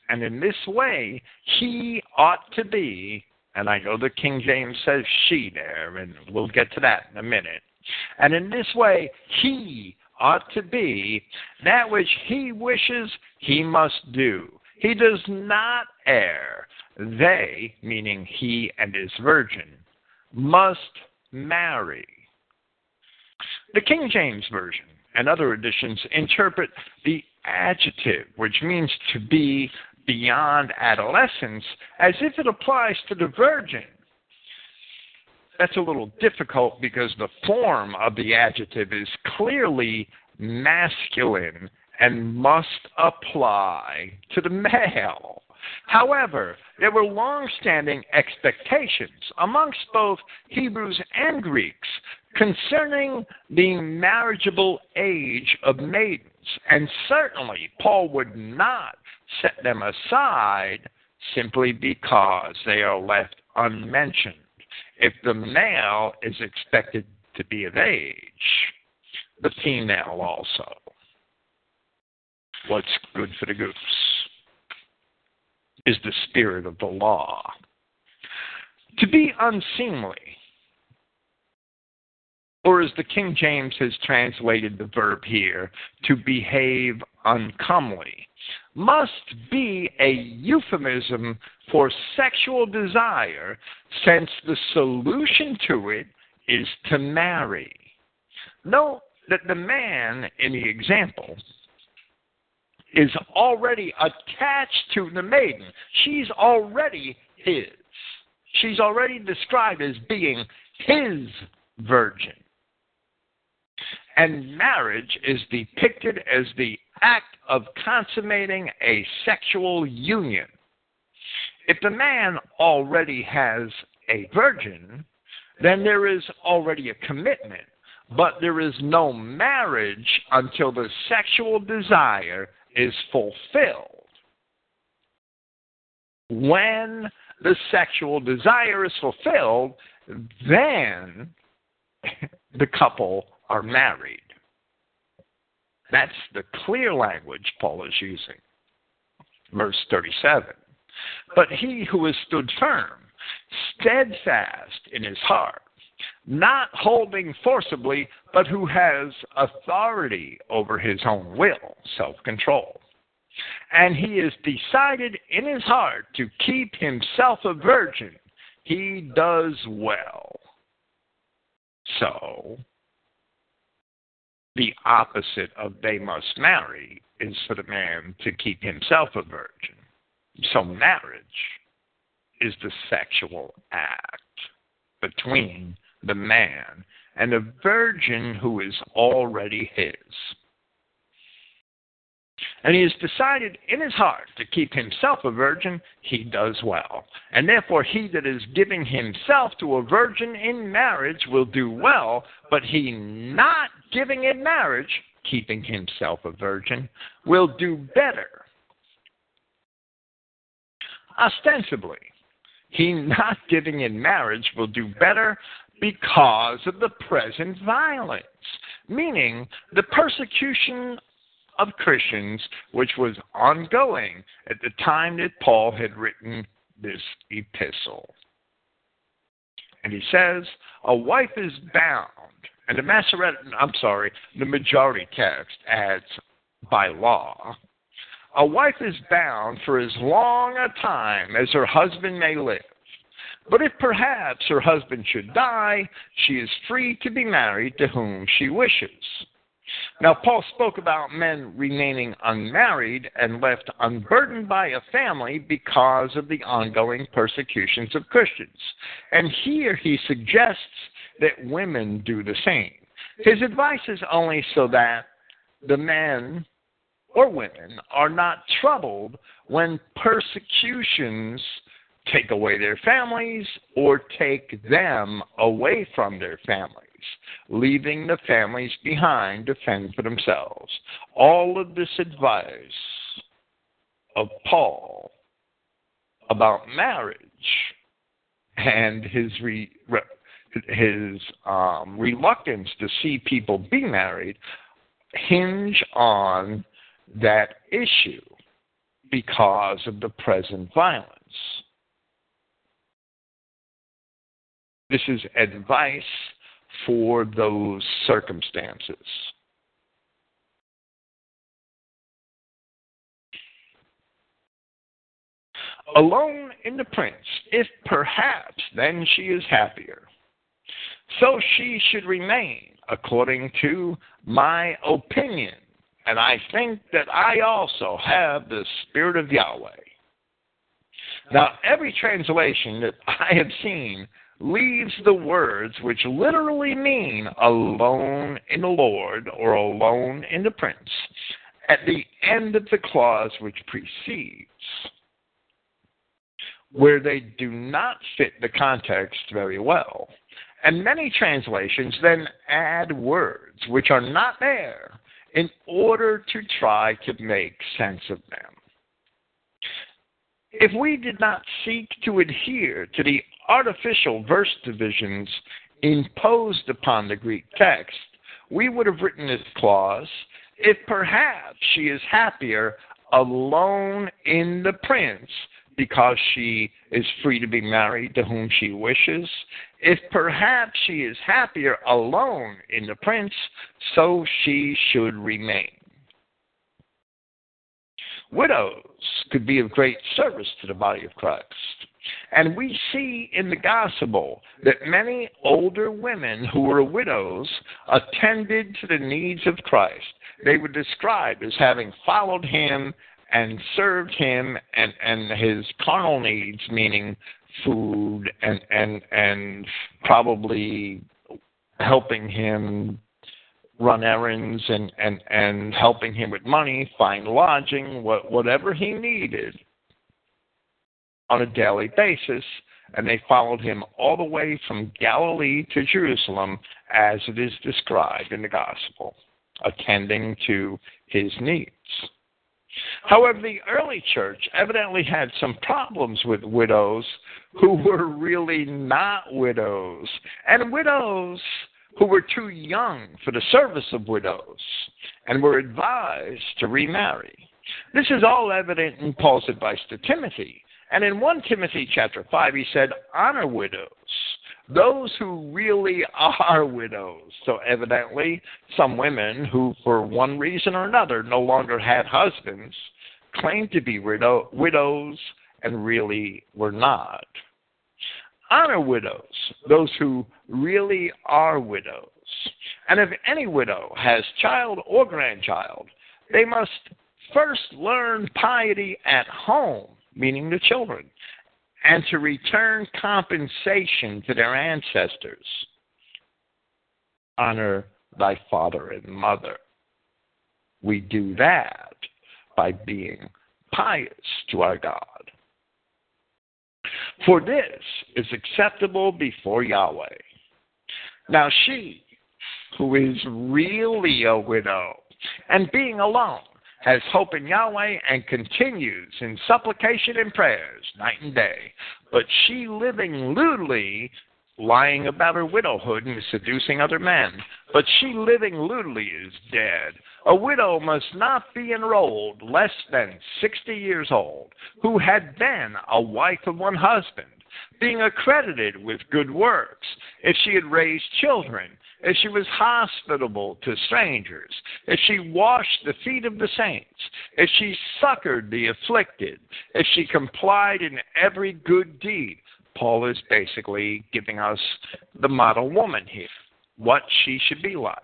and in this way he ought to be, and I know the King James says she there, and we'll get to that in a minute. And in this way he ought to be that which he wishes he must do. He does not err. They, meaning he and his virgin, must marry. The King James Version and other editions interpret the adjective, which means to be beyond adolescence, as if it applies to the virgin. That's a little difficult because the form of the adjective is clearly masculine and must apply to the male. However, there were long standing expectations amongst both Hebrews and Greeks concerning the marriageable age of maidens, and certainly Paul would not set them aside simply because they are left unmentioned. If the male is expected to be of age, the female also. What's good for the goose is the spirit of the law. To be unseemly, or as the King James has translated the verb here, to behave uncomely, must be a euphemism for sexual desire, since the solution to it is to marry. Note that the man in the example is already attached to the maiden. She's already his. She's already described as being his virgin. And marriage is depicted as the act of consummating a sexual union. If the man already has a virgin, then there is already a commitment, but there is no marriage until the sexual desire is fulfilled. When the sexual desire is fulfilled, then [LAUGHS] the couple are married. That's the clear language Paul is using. Verse 37. But he who has stood firm, steadfast in his heart, not holding forcibly, but who has authority over his own will, self control. And he is decided in his heart to keep himself a virgin. He does well. So, the opposite of they must marry is for the man to keep himself a virgin. So marriage is the sexual act between the man and a virgin who is already his. And he has decided in his heart to keep himself a virgin, he does well. And therefore, he that is giving himself to a virgin in marriage will do well, but he not giving in marriage, keeping himself a virgin, will do better. Ostensibly, he [LAUGHS] not giving in marriage will do better because of the present violence, meaning the persecution of Christians, which was ongoing at the time that Paul had written this epistle. And he says, a wife is bound, and the Masoretic, I'm sorry, the majority text adds by law. A wife is bound for as long a time as her husband may live. But if perhaps her husband should die, she is free to be married to whom she wishes. Now, Paul spoke about men remaining unmarried and left unburdened by a family because of the ongoing persecutions of Christians. And here he suggests that women do the same. His advice is only so that the men or women are not troubled when persecutions take away their families or take them away from their families, leaving the families behind to fend for themselves. All of this advice of Paul about marriage and his re, his um, reluctance to see people be married hinge on that issue because of the present violence. This is advice for those circumstances. Alone in the prince, if perhaps then she is happier. So she should remain, according to my opinion. And I think that I also have the Spirit of Yahweh. Now, every translation that I have seen leaves the words which literally mean alone in the Lord or alone in the Prince at the end of the clause which precedes, where they do not fit the context very well. And many translations then add words which are not there in order to try to make sense of them. If we did not seek to adhere to the artificial verse divisions imposed upon the Greek text, we would have written this clause if perhaps she is happier alone in the prince because she is free to be married to whom she wishes, if perhaps she is happier alone in the prince, so she should remain. Widows could be of great service to the body of Christ. And we see in the gospel that many older women who were widows attended to the needs of Christ. They were described as having followed him and served him and, and his carnal needs, meaning food and, and, and probably helping him run errands and, and, and helping him with money, find lodging, what, whatever he needed on a daily basis. And they followed him all the way from Galilee to Jerusalem as it is described in the gospel, attending to his needs. However, the early church evidently had some problems with widows who were really not widows. And widows who were too young for the service of widows and were advised to remarry. This is all evident in Paul's advice to Timothy. And in 1 Timothy chapter 5, he said, Honor widows, those who really are widows. So, evidently, some women who, for one reason or another, no longer had husbands claimed to be widow- widows and really were not honor widows, those who really are widows. And if any widow has child or grandchild, they must first learn piety at home, meaning the children, and to return compensation to their ancestors. Honor thy father and mother. We do that by being pious to our God. For this is acceptable before Yahweh. Now she, who is really a widow and being alone, has hope in Yahweh and continues in supplication and prayers night and day. But she living lewdly, lying about her widowhood and seducing other men. But she living lewdly is dead. A widow must not be enrolled less than sixty years old, who had been a wife of one husband, being accredited with good works, if she had raised children, if she was hospitable to strangers, if she washed the feet of the saints, if she succored the afflicted, if she complied in every good deed. Paul is basically giving us the model woman here, what she should be like.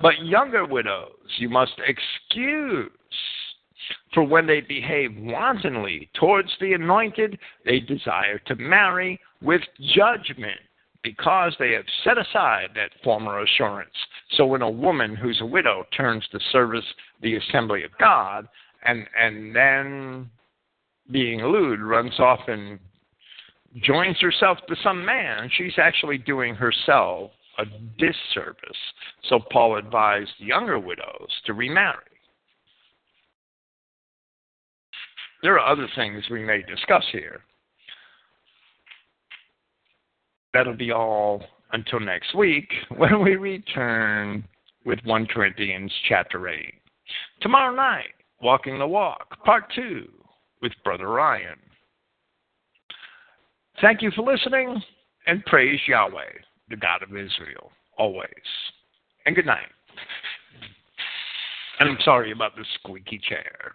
But younger widows you must excuse. For when they behave wantonly towards the anointed, they desire to marry with judgment because they have set aside that former assurance. So when a woman who's a widow turns to service the assembly of God and and then being lewd runs off and joins herself to some man, she's actually doing herself a disservice. So Paul advised younger widows to remarry. There are other things we may discuss here that'll be all until next week [LAUGHS] when we return with 1 Corinthians chapter 8. Tomorrow night, Walking the Walk, part 2, with Brother Ryan. Thank you for listening, and praise Yahweh, the God of Israel, always. And good night. And I'm sorry about the squeaky chair.